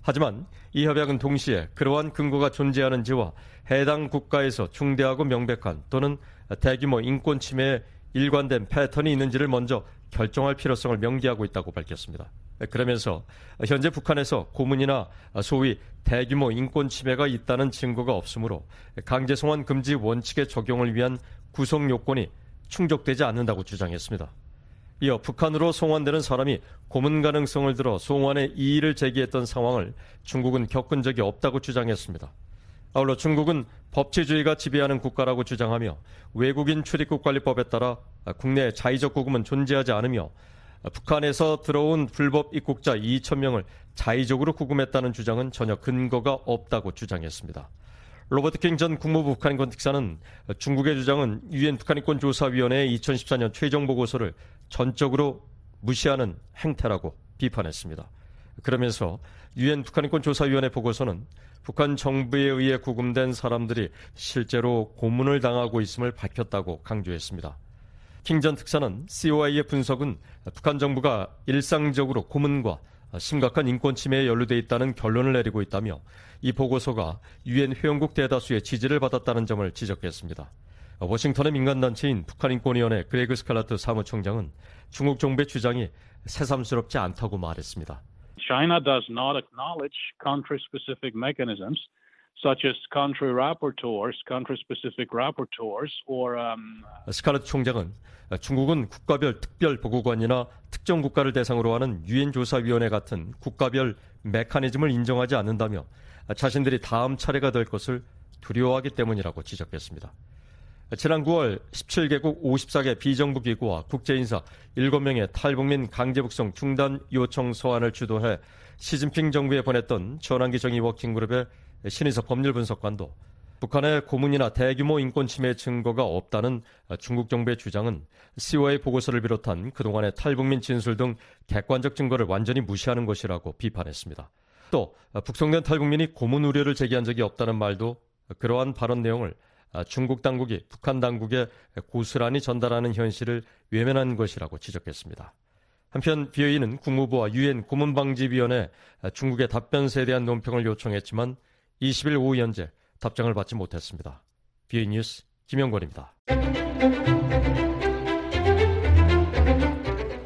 하지만 이 협약은 동시에 그러한 근거가 존재하는지와 해당 국가에서 중대하고 명백한 또는 대규모 인권 침해에 일관된 패턴이 있는지를 먼저 결정할 필요성을 명기하고 있다고 밝혔습니다. 그러면서 현재 북한에서 고문이나 소위 대규모 인권 침해가 있다는 증거가 없으므로 강제 송환 금지 원칙의 적용을 위한 구성 요건이 충족되지 않는다고 주장했습니다. 이어 북한으로 송환되는 사람이 고문 가능성을 들어 송환의 이의를 제기했던 상황을 중국은 겪은 적이 없다고 주장했습니다. 아울러 중국은 법치주의가 지배하는 국가라고 주장하며 외국인 출입국 관리법에 따라 국내 자의적 구금은 존재하지 않으며 북한에서 들어온 불법 입국자 2천 명을 자의적으로 구금했다는 주장은 전혀 근거가 없다고 주장했습니다. 로버트 킹 전 국무부 북한인권 특사는 중국의 주장은 유엔 북한인권 조사위원회의 2014년 최종 보고서를 전적으로 무시하는 행태라고 비판했습니다. 그러면서 유엔 북한인권 조사위원회 보고서는 북한 정부에 의해 구금된 사람들이 실제로 고문을 당하고 있음을 밝혔다고 강조했습니다. 킹전 특사는 COI의 분석은 북한 정부가 일상적으로 고문과 심각한 인권 침해에 연루돼 있다는 결론을 내리고 있다며 이 보고서가 유엔 회원국 대다수의 지지를 받았다는 점을 지적했습니다. 워싱턴의 민간단체인 북한인권위원회 그레그 스칼라튜 사무총장은 중국 정부의 주장이 새삼스럽지 않다고 말했습니다. China does not acknowledge country-specific mechanisms such as country rapporteurs, country-specific rapporteurs, or um... 스칼라튜 총장은 중국은 국가별 특별 보고관이나 특정 국가를 대상으로 하는 유엔 조사위원회 같은 국가별 메커니즘을 인정하지 않는다며 자신들이 다음 차례가 될 것을 두려워하기 때문이라고 지적했습니다. 지난 9월 17개국 54개 비정부 기구와 국제인사 7명의 탈북민 강제북송 중단 요청 서한을 주도해 시진핑 정부에 보냈던 전환기 정의 워킹그룹의 신희석 법률 분석관도 북한의 고문이나 대규모 인권 침해 증거가 없다는 중국 정부의 주장은 COA 보고서를 비롯한 그동안의 탈북민 진술 등 객관적 증거를 완전히 무시하는 것이라고 비판했습니다. 또 북송된 탈북민이 고문 우려를 제기한 적이 없다는 말도 그러한 발언 내용을 중국 당국이 북한 당국에 고스란히 전달하는 현실을 외면한 것이라고 지적했습니다. 한편 BOE는 국무부와 유엔 고문방지위원회 중국의 답변세에 대한 논평을 요청했지만 20일 오후 현재 답장을 받지 못했습니다. BOE 뉴스 김영권입니다.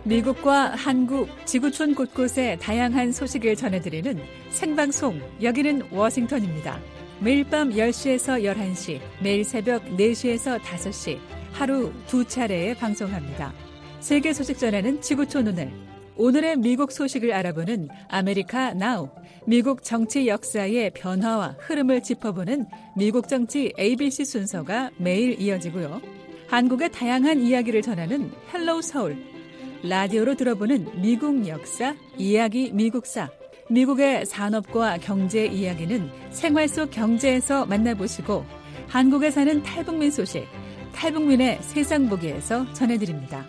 미국과 한국, 지구촌 곳곳에 다양한 소식을 전해드리는 생방송 여기는 워싱턴입니다. 매일 밤 10시에서 11시, 매일 새벽 4시에서 5시 하루 두 차례에 방송합니다. 세계 소식 전하는 지구촌 오늘. 오늘의 미국 소식을 알아보는 America Now. 미국 정치 역사의 변화와 흐름을 짚어보는 미국 정치 ABC 순서가 매일 이어지고요. 한국의 다양한 이야기를 전하는 Hello 서울. 라디오로 들어보는 미국 역사, 이야기 미국사. 미국의 산업과 경제 이야기는 생활 속 경제에서 만나보시고 한국에 사는 탈북민 소식, 탈북민의 세상 보기에서 전해드립니다.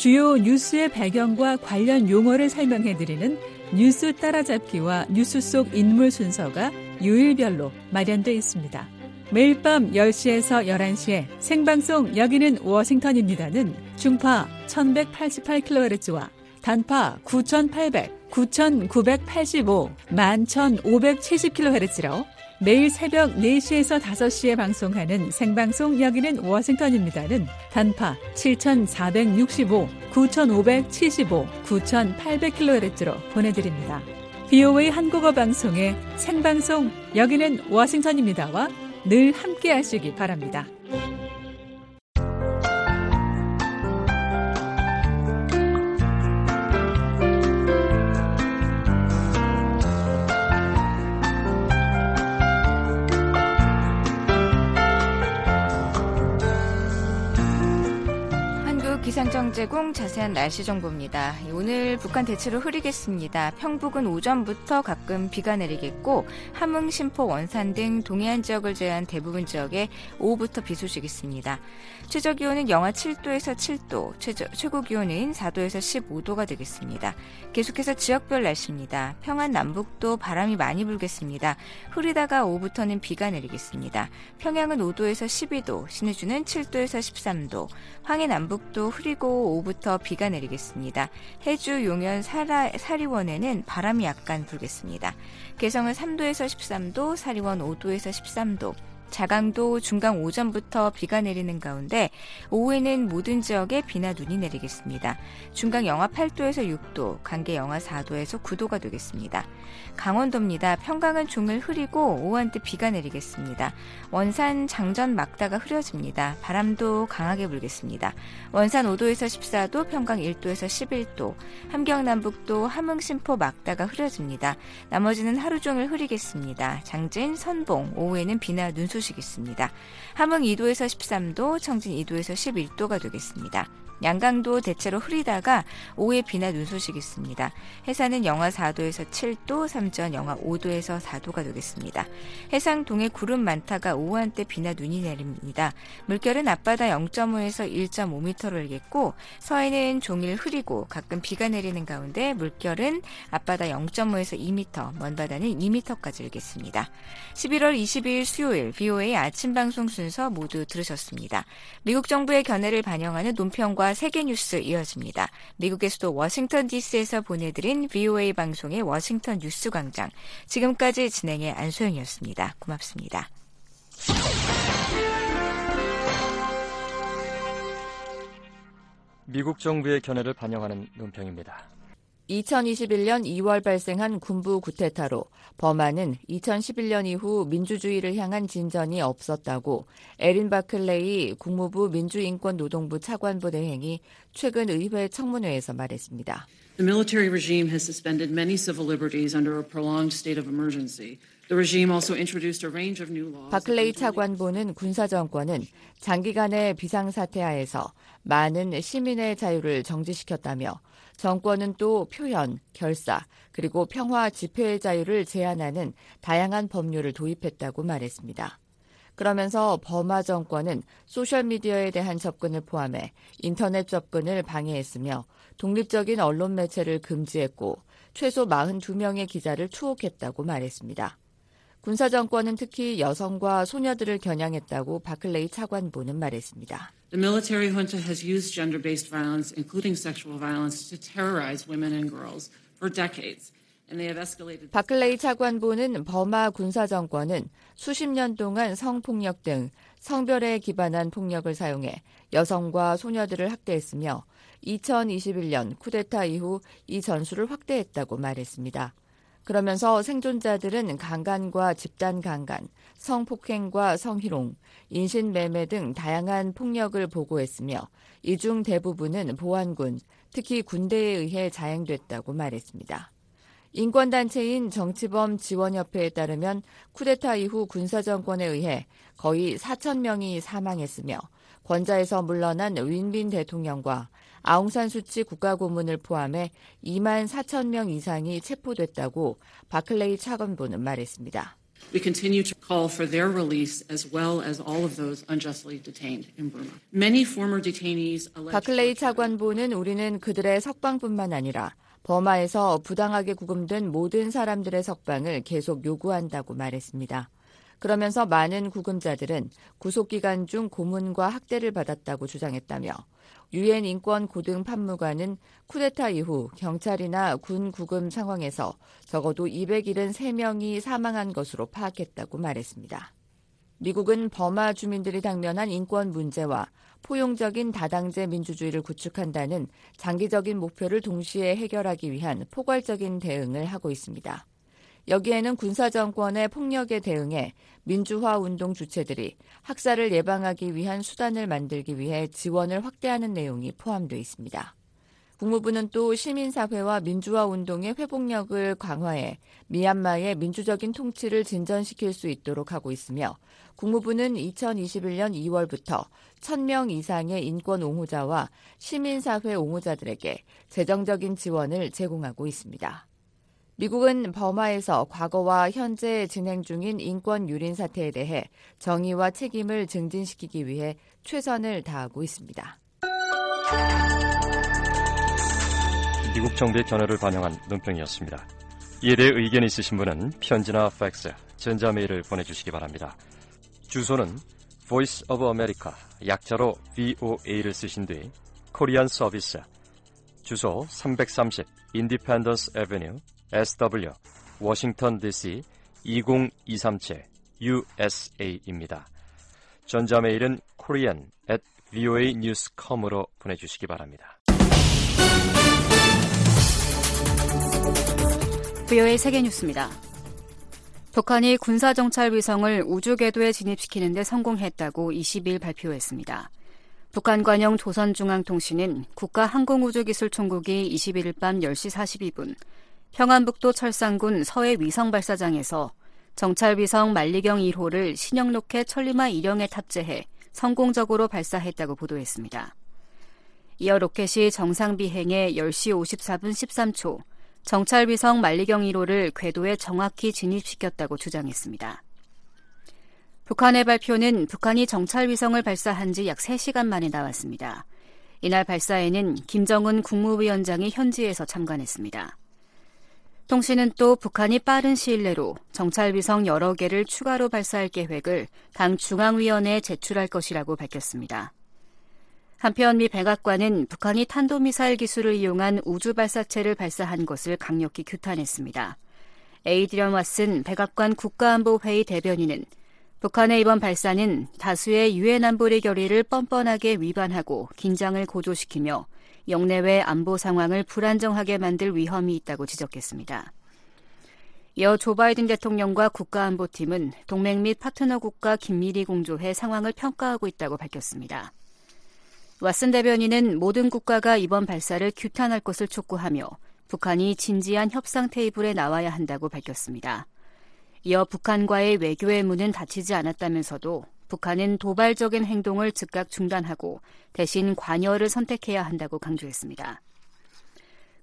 주요 뉴스의 배경과 관련 용어를 설명해드리는 뉴스 따라잡기와 뉴스 속 인물 순서가 요일별로 마련되어 있습니다. 매일 밤 10시에서 11시에 생방송 여기는 워싱턴입니다는 중파 1188kHz와 단파 9800, 9985, 11570kHz로 매일 새벽 4시에서 5시에 방송하는 생방송 여기는 워싱턴입니다는 단파 7465, 9575, 9800kHz로 보내드립니다. BOA 한국어 방송의 생방송 여기는 워싱턴입니다와 늘 함께 하시기 바랍니다. 기상청 제공 자세한 날씨 정보입니다. 오늘 북한 대체로 흐리겠습니다. 평북은 오전부터 가끔 비가 내리겠고 함흥, 심포, 원산 등 동해안 지역을 제외한 대부분 지역에 오후부터 비 소식 있습니다. 최저 기온은 영하 7도에서 7도, 최저, 최고 기온은 4도에서 15도가 되겠습니다. 계속해서 지역별 날씨입니다. 평안 남북도 바람이 많이 불겠습니다. 흐리다가 오후부터는 비가 내리겠습니다. 평양은 5도에서 12도, 신의주는 7도에서 13도, 황해 남북도 흐리 고 오후부터 비가 내리겠습니다. 해주, 용현, 사라, 사리원에는 바람이 약간 불겠습니다. 개성은 3도에서 13도, 사리원 5도에서 13도, 자강도 중강 오전부터 비가 내리는 가운데 오후에는 모든 지역에 비나 눈이 내리겠습니다. 중강 영하 8도에서 6도, 강계 영하 4도에서 9도가 되겠습니다. 강원도입니다. 평강은 종일 흐리고 오후 한때 비가 내리겠습니다. 원산 장전 막다가 흐려집니다. 바람도 강하게 불겠습니다. 원산 5도에서 14도, 평강 1도에서 11도, 함경 남북도 함흥 심포 막다가 흐려집니다. 나머지는 하루 종일 흐리겠습니다. 장진, 선봉, 오후에는 비나 눈 소식 있습니다. 함흥 2도에서 13도, 청진 2도에서 11도가 되겠습니다. 양강도 대체로 흐리다가 오후에 비나 눈 소식이 있습니다. 해산은 영하 4도에서 7도, 삼전 영하 5도에서 4도가 되겠습니다. 해상 동해 구름 많다가 오후 한때 비나 눈이 내립니다. 물결은 앞바다 0.5에서 1.5m로 일겠고 서해는 종일 흐리고 가끔 비가 내리는 가운데 물결은 앞바다 0.5에서 2m, 먼바다는 2m까지 일겠습니다. 11월 22일 수요일 VOA 아침 방송 순서 모두 들으셨습니다. 미국 정부의 견해를 반영하는 논평과 세계 뉴스 이어집니다. 미국의 수도 워싱턴 DC에서 보내드린 VOA 방송의 워싱턴 뉴스 광장. 지금까지 진행의 안소영이었습니다. 고맙습니다. 미국 정부의 견해를 반영하는 논평입니다. 2021년 2월 발생한 군부 구테타로 버마는 2011년 이후 민주주의를 향한 진전이 없었다고 에린 바클레이 국무부 민주인권노동부 차관부 대행이 최근 의회 청문회에서 말했습니다. The military regime has suspended many civil liberties under a prolonged state of emergency. 바클레이 차관보는 군사정권은 장기간의 비상사태 하에서 많은 시민의 자유를 정지시켰다며 정권은 또 표현, 결사, 그리고 평화 집회의 자유를 제한하는 다양한 법률을 도입했다고 말했습니다. 그러면서 버마 정권은 소셜미디어에 대한 접근을 포함해 인터넷 접근을 방해했으며 독립적인 언론 매체를 금지했고 최소 42명의 기자를 투옥했다고 말했습니다. 군사정권은 특히 여성과 소녀들을 겨냥했다고 바클레이 차관보는 말했습니다. The military junta has used gender-based violence, including sexual violence, to terrorize women and girls for decades. 바클레이 차관보는 버마 군사정권은 수십 년 동안 성폭력 등 성별에 기반한 폭력을 사용해 여성과 소녀들을 학대했으며 2021년 쿠데타 이후 이 전술을 확대했다고 말했습니다. 그러면서 생존자들은 강간과 집단 강간, 성폭행과 성희롱, 인신매매 등 다양한 폭력을 보고했으며 이 중 대부분은 보안군, 특히 군대에 의해 자행됐다고 말했습니다. 인권단체인 정치범 지원협회에 따르면 쿠데타 이후 군사정권에 의해 거의 4천 명이 사망했으며 권좌에서 물러난 윈빈 대통령과 아웅산 수치 국가고문을 포함해 2만 4천 명 이상이 체포됐다고 바클레이 차관보는 말했습니다. We continue to call for their release as well as all of those unjustly detained in Burma. Many former detainees 바클레이 차관보는 우리는 그들의 석방뿐만 아니라 버마에서 부당하게 구금된 모든 사람들의 석방을 계속 요구한다고 말했습니다. 그러면서 많은 구금자들은 구속기간 중 고문과 학대를 받았다고 주장했다며 유엔 인권 고등 판무관은 쿠데타 이후 경찰이나 군 구금 상황에서 적어도 273명이 사망한 것으로 파악했다고 말했습니다. 미국은 버마 주민들이 당면한 인권 문제와 포용적인 다당제 민주주의를 구축한다는 장기적인 목표를 동시에 해결하기 위한 포괄적인 대응을 하고 있습니다. 여기에는 군사정권의 폭력에 대응해 민주화 운동 주체들이 학살을 예방하기 위한 수단을 만들기 위해 지원을 확대하는 내용이 포함되어 있습니다. 국무부는 또 시민사회와 민주화 운동의 회복력을 강화해 미얀마의 민주적인 통치를 진전시킬 수 있도록 하고 있으며 국무부는 2021년 2월부터 1000명 이상의 인권 옹호자와 시민사회 옹호자들에게 재정적인 지원을 제공하고 있습니다. 미국은 버마에서 과거와 현재 진행 중인 인권 유린 사태에 대해 정의와 책임을 증진시키기 위해 최선을 다하고 있습니다. 미국 정부의 견해를 반영한 논평이었습니다. 이에 대해 의견이 있으신 분은 편지나 팩스, 전자메일을 보내주시기 바랍니다. 주소는 Voice of America, 약자로 VOA를 쓰신 뒤 코리안 서비스, 주소 330 Independence Avenue, SW, 워싱턴 DC 20237 USA입니다. 전자 메일은 korean at voanews.com으로 보내주시기 바랍니다. VOA 세계 뉴스입니다. 북한이 군사정찰 위성을 우주 궤도에 진입시키는 데 성공했다고 20일 발표했습니다. 북한 관영 조선중앙통신은 국가항공우주기술총국이 21일 밤 10시 42분 평안북도 철산군 서해 위성발사장에서 정찰위성 만리경 1호를 신형 로켓 천리마 1형에 탑재해 성공적으로 발사했다고 보도했습니다. 이어 로켓이 정상 비행해 10시 54분 13초 정찰위성 만리경 1호를 궤도에 정확히 진입시켰다고 주장했습니다. 북한의 발표는 북한이 정찰위성을 발사한 지 약 3시간 만에 나왔습니다. 이날 발사에는 김정은 국무위원장이 현지에서 참관했습니다. 통신은 또 북한이 빠른 시일 내로 정찰위성 여러 개를 추가로 발사할 계획을 당 중앙위원회에 제출할 것이라고 밝혔습니다. 한편 미 백악관은 북한이 탄도미사일 기술을 이용한 우주 발사체를 발사한 것을 강력히 규탄했습니다. 에이드리언 왓슨 백악관 국가안보회의 대변인은 북한의 이번 발사는 다수의 유엔 안보리 결의를 뻔뻔하게 위반하고 긴장을 고조시키며 영내외 안보 상황을 불안정하게 만들 위험이 있다고 지적했습니다. 이어 조 바이든 대통령과 국가안보팀은 동맹 및 파트너 국가 긴밀히 공조해 상황을 평가하고 있다고 밝혔습니다. 왓슨 대변인은 모든 국가가 이번 발사를 규탄할 것을 촉구하며 북한이 진지한 협상 테이블에 나와야 한다고 밝혔습니다. 이어 북한과의 외교의 문은 닫히지 않았다면서도 북한은 도발적인 행동을 즉각 중단하고 대신 관여를 선택해야 한다고 강조했습니다.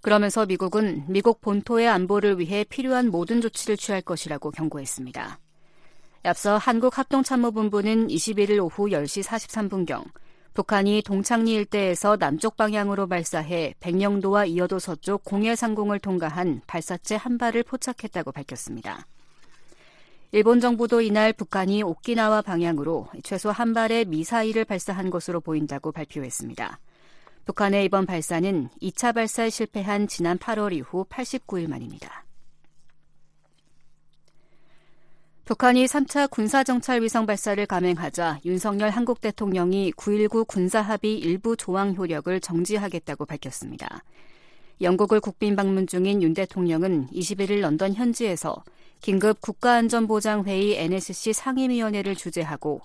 그러면서 미국은 미국 본토의 안보를 위해 필요한 모든 조치를 취할 것이라고 경고했습니다. 앞서 한국합동참모본부는 21일 오후 10시 43분경 북한이 동창리 일대에서 남쪽 방향으로 발사해 백령도와 이어도 서쪽 공해상공을 통과한 발사체 한 발을 포착했다고 밝혔습니다. 일본 정부도 이날 북한이 오키나와 방향으로 최소 한 발의 미사일을 발사한 것으로 보인다고 발표했습니다. 북한의 이번 발사는 2차 발사에 실패한 지난 8월 이후 89일 만입니다. 북한이 3차 군사정찰 위성 발사를 감행하자 윤석열 한국 대통령이 9.19 군사합의 일부 조항 효력을 정지하겠다고 밝혔습니다. 영국을 국빈 방문 중인 윤 대통령은 21일 런던 현지에서 긴급 국가안전보장회의 NSC 상임위원회를 주재하고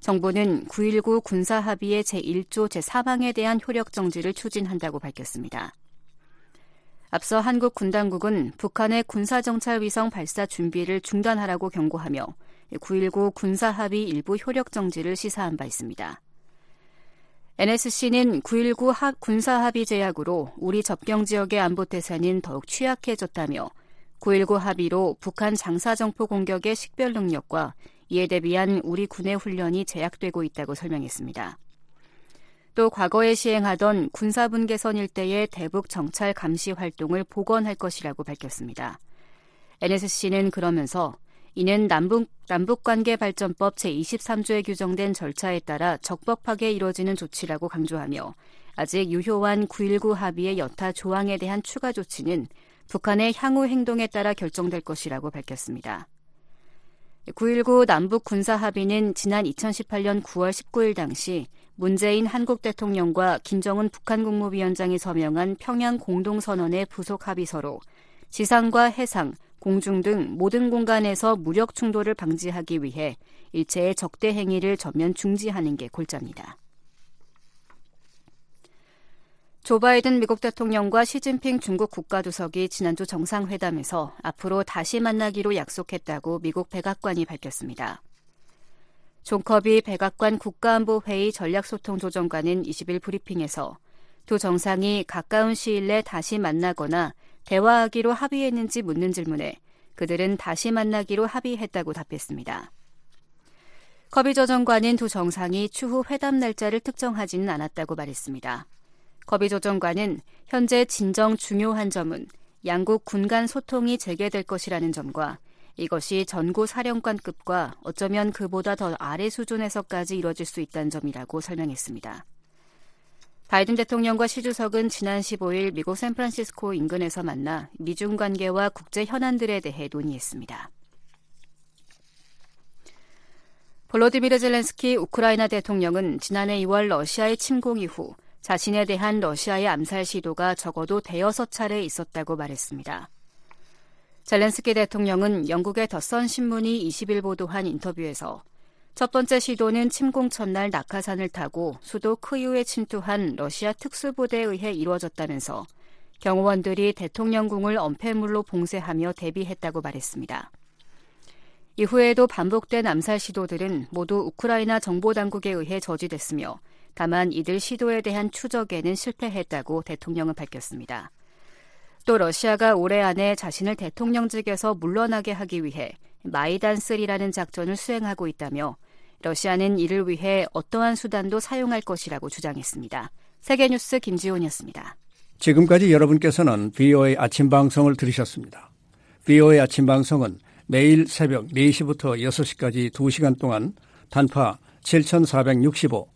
정부는 9.19 군사합의의 제1조 제4항에 대한 효력 정지를 추진한다고 밝혔습니다. 앞서 한국 군당국은 북한의 군사정찰 위성 발사 준비를 중단하라고 경고하며 9.19 군사합의 일부 효력 정지를 시사한 바 있습니다. NSC는 9.19 군사합의 제약으로 우리 접경 지역의 안보 태세는 더욱 취약해졌다며 9.19 합의로 북한 장사 정포 공격의 식별 능력과 이에 대비한 우리 군의 훈련이 제약되고 있다고 설명했습니다. 또 과거에 시행하던 군사분 계선 일대의 대북 정찰 감시 활동을 복원할 것이라고 밝혔습니다. NSC는 그러면서 이는 남북, 남북관계 발전법 제23조에 규정된 절차에 따라 적법하게 이뤄지는 조치라고 강조하며 아직 유효한 9.19 합의의 여타 조항에 대한 추가 조치는 북한의 향후 행동에 따라 결정될 것이라고 밝혔습니다. 9.19 남북 군사 합의는 지난 2018년 9월 19일 당시 문재인 한국 대통령과 김정은 북한 국무위원장이 서명한 평양 공동선언의 부속 합의서로 지상과 해상, 공중 등 모든 공간에서 무력 충돌을 방지하기 위해 일체의 적대 행위를 전면 중지하는 게 골자입니다. 조 바이든 미국 대통령과 시진핑 중국 국가주석이 지난주 정상회담에서 앞으로 다시 만나기로 약속했다고 미국 백악관이 밝혔습니다. 존 커비 백악관 국가안보회의 전략소통조정관은 20일 브리핑에서 두 정상이 가까운 시일 내에 다시 만나거나 대화하기로 합의했는지 묻는 질문에 그들은 다시 만나기로 합의했다고 답했습니다. 커비 조정관은 두 정상이 추후 회담 날짜를 특정하지는 않았다고 말했습니다. 거비 조 정관은 현재 진정 중요한 점은 양국 군 간 소통이 재개될 것이라는 점과 이것이 전고 사령관급과 어쩌면 그보다 더 아래 수준에서까지 이뤄질 수 있다는 점이라고 설명했습니다. 바이든 대통령과 시 주석은 지난 15일 미국 샌프란시스코 인근에서 만나 미중 관계와 국제 현안들에 대해 논의했습니다. 볼로디미르 젤렌스키 우크라이나 대통령은 지난해 2월 러시아의 침공 이후 자신에 대한 러시아의 암살 시도가 적어도 대여섯 차례 있었다고 말했습니다. 젤렌스키 대통령은 영국의 더선 신문이 20일 보도한 인터뷰에서 첫 번째 시도는 침공 첫날 낙하산을 타고 수도 크유에 침투한 러시아 특수부대에 의해 이루어졌다면서 경호원들이 대통령궁을 엄폐물로 봉쇄하며 대비했다고 말했습니다. 이후에도 반복된 암살 시도들은 모두 우크라이나 정보 당국에 의해 저지됐으며 다만 이들 시도에 대한 추적에는 실패했다고 대통령은 밝혔습니다. 또 러시아가 올해 안에 자신을 대통령직에서 물러나게 하기 위해 마이단3라는 작전을 수행하고 있다며 러시아는 이를 위해 어떠한 수단도 사용할 것이라고 주장했습니다. 세계뉴스 김지훈이었습니다. 지금까지 여러분께서는 VOA 아침 방송을 들으셨습니다. VOA 아침 방송은 매일 새벽 4시부터 6시까지 2시간 동안 단파 7465,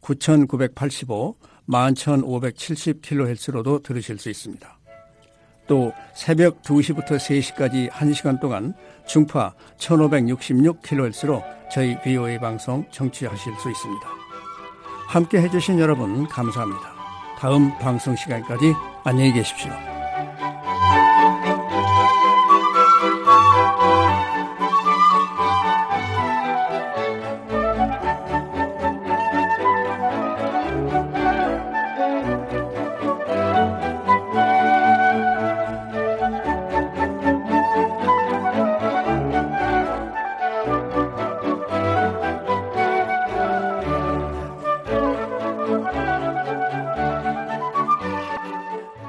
9,985, 11,570kHz로도 들으실 수 있습니다. 또 새벽 2시부터 3시까지 1시간 동안 중파 1566kHz로 저희 BOA 방송 청취하실 수 있습니다. 함께 해주신 여러분 감사합니다. 다음 방송 시간까지 안녕히 계십시오.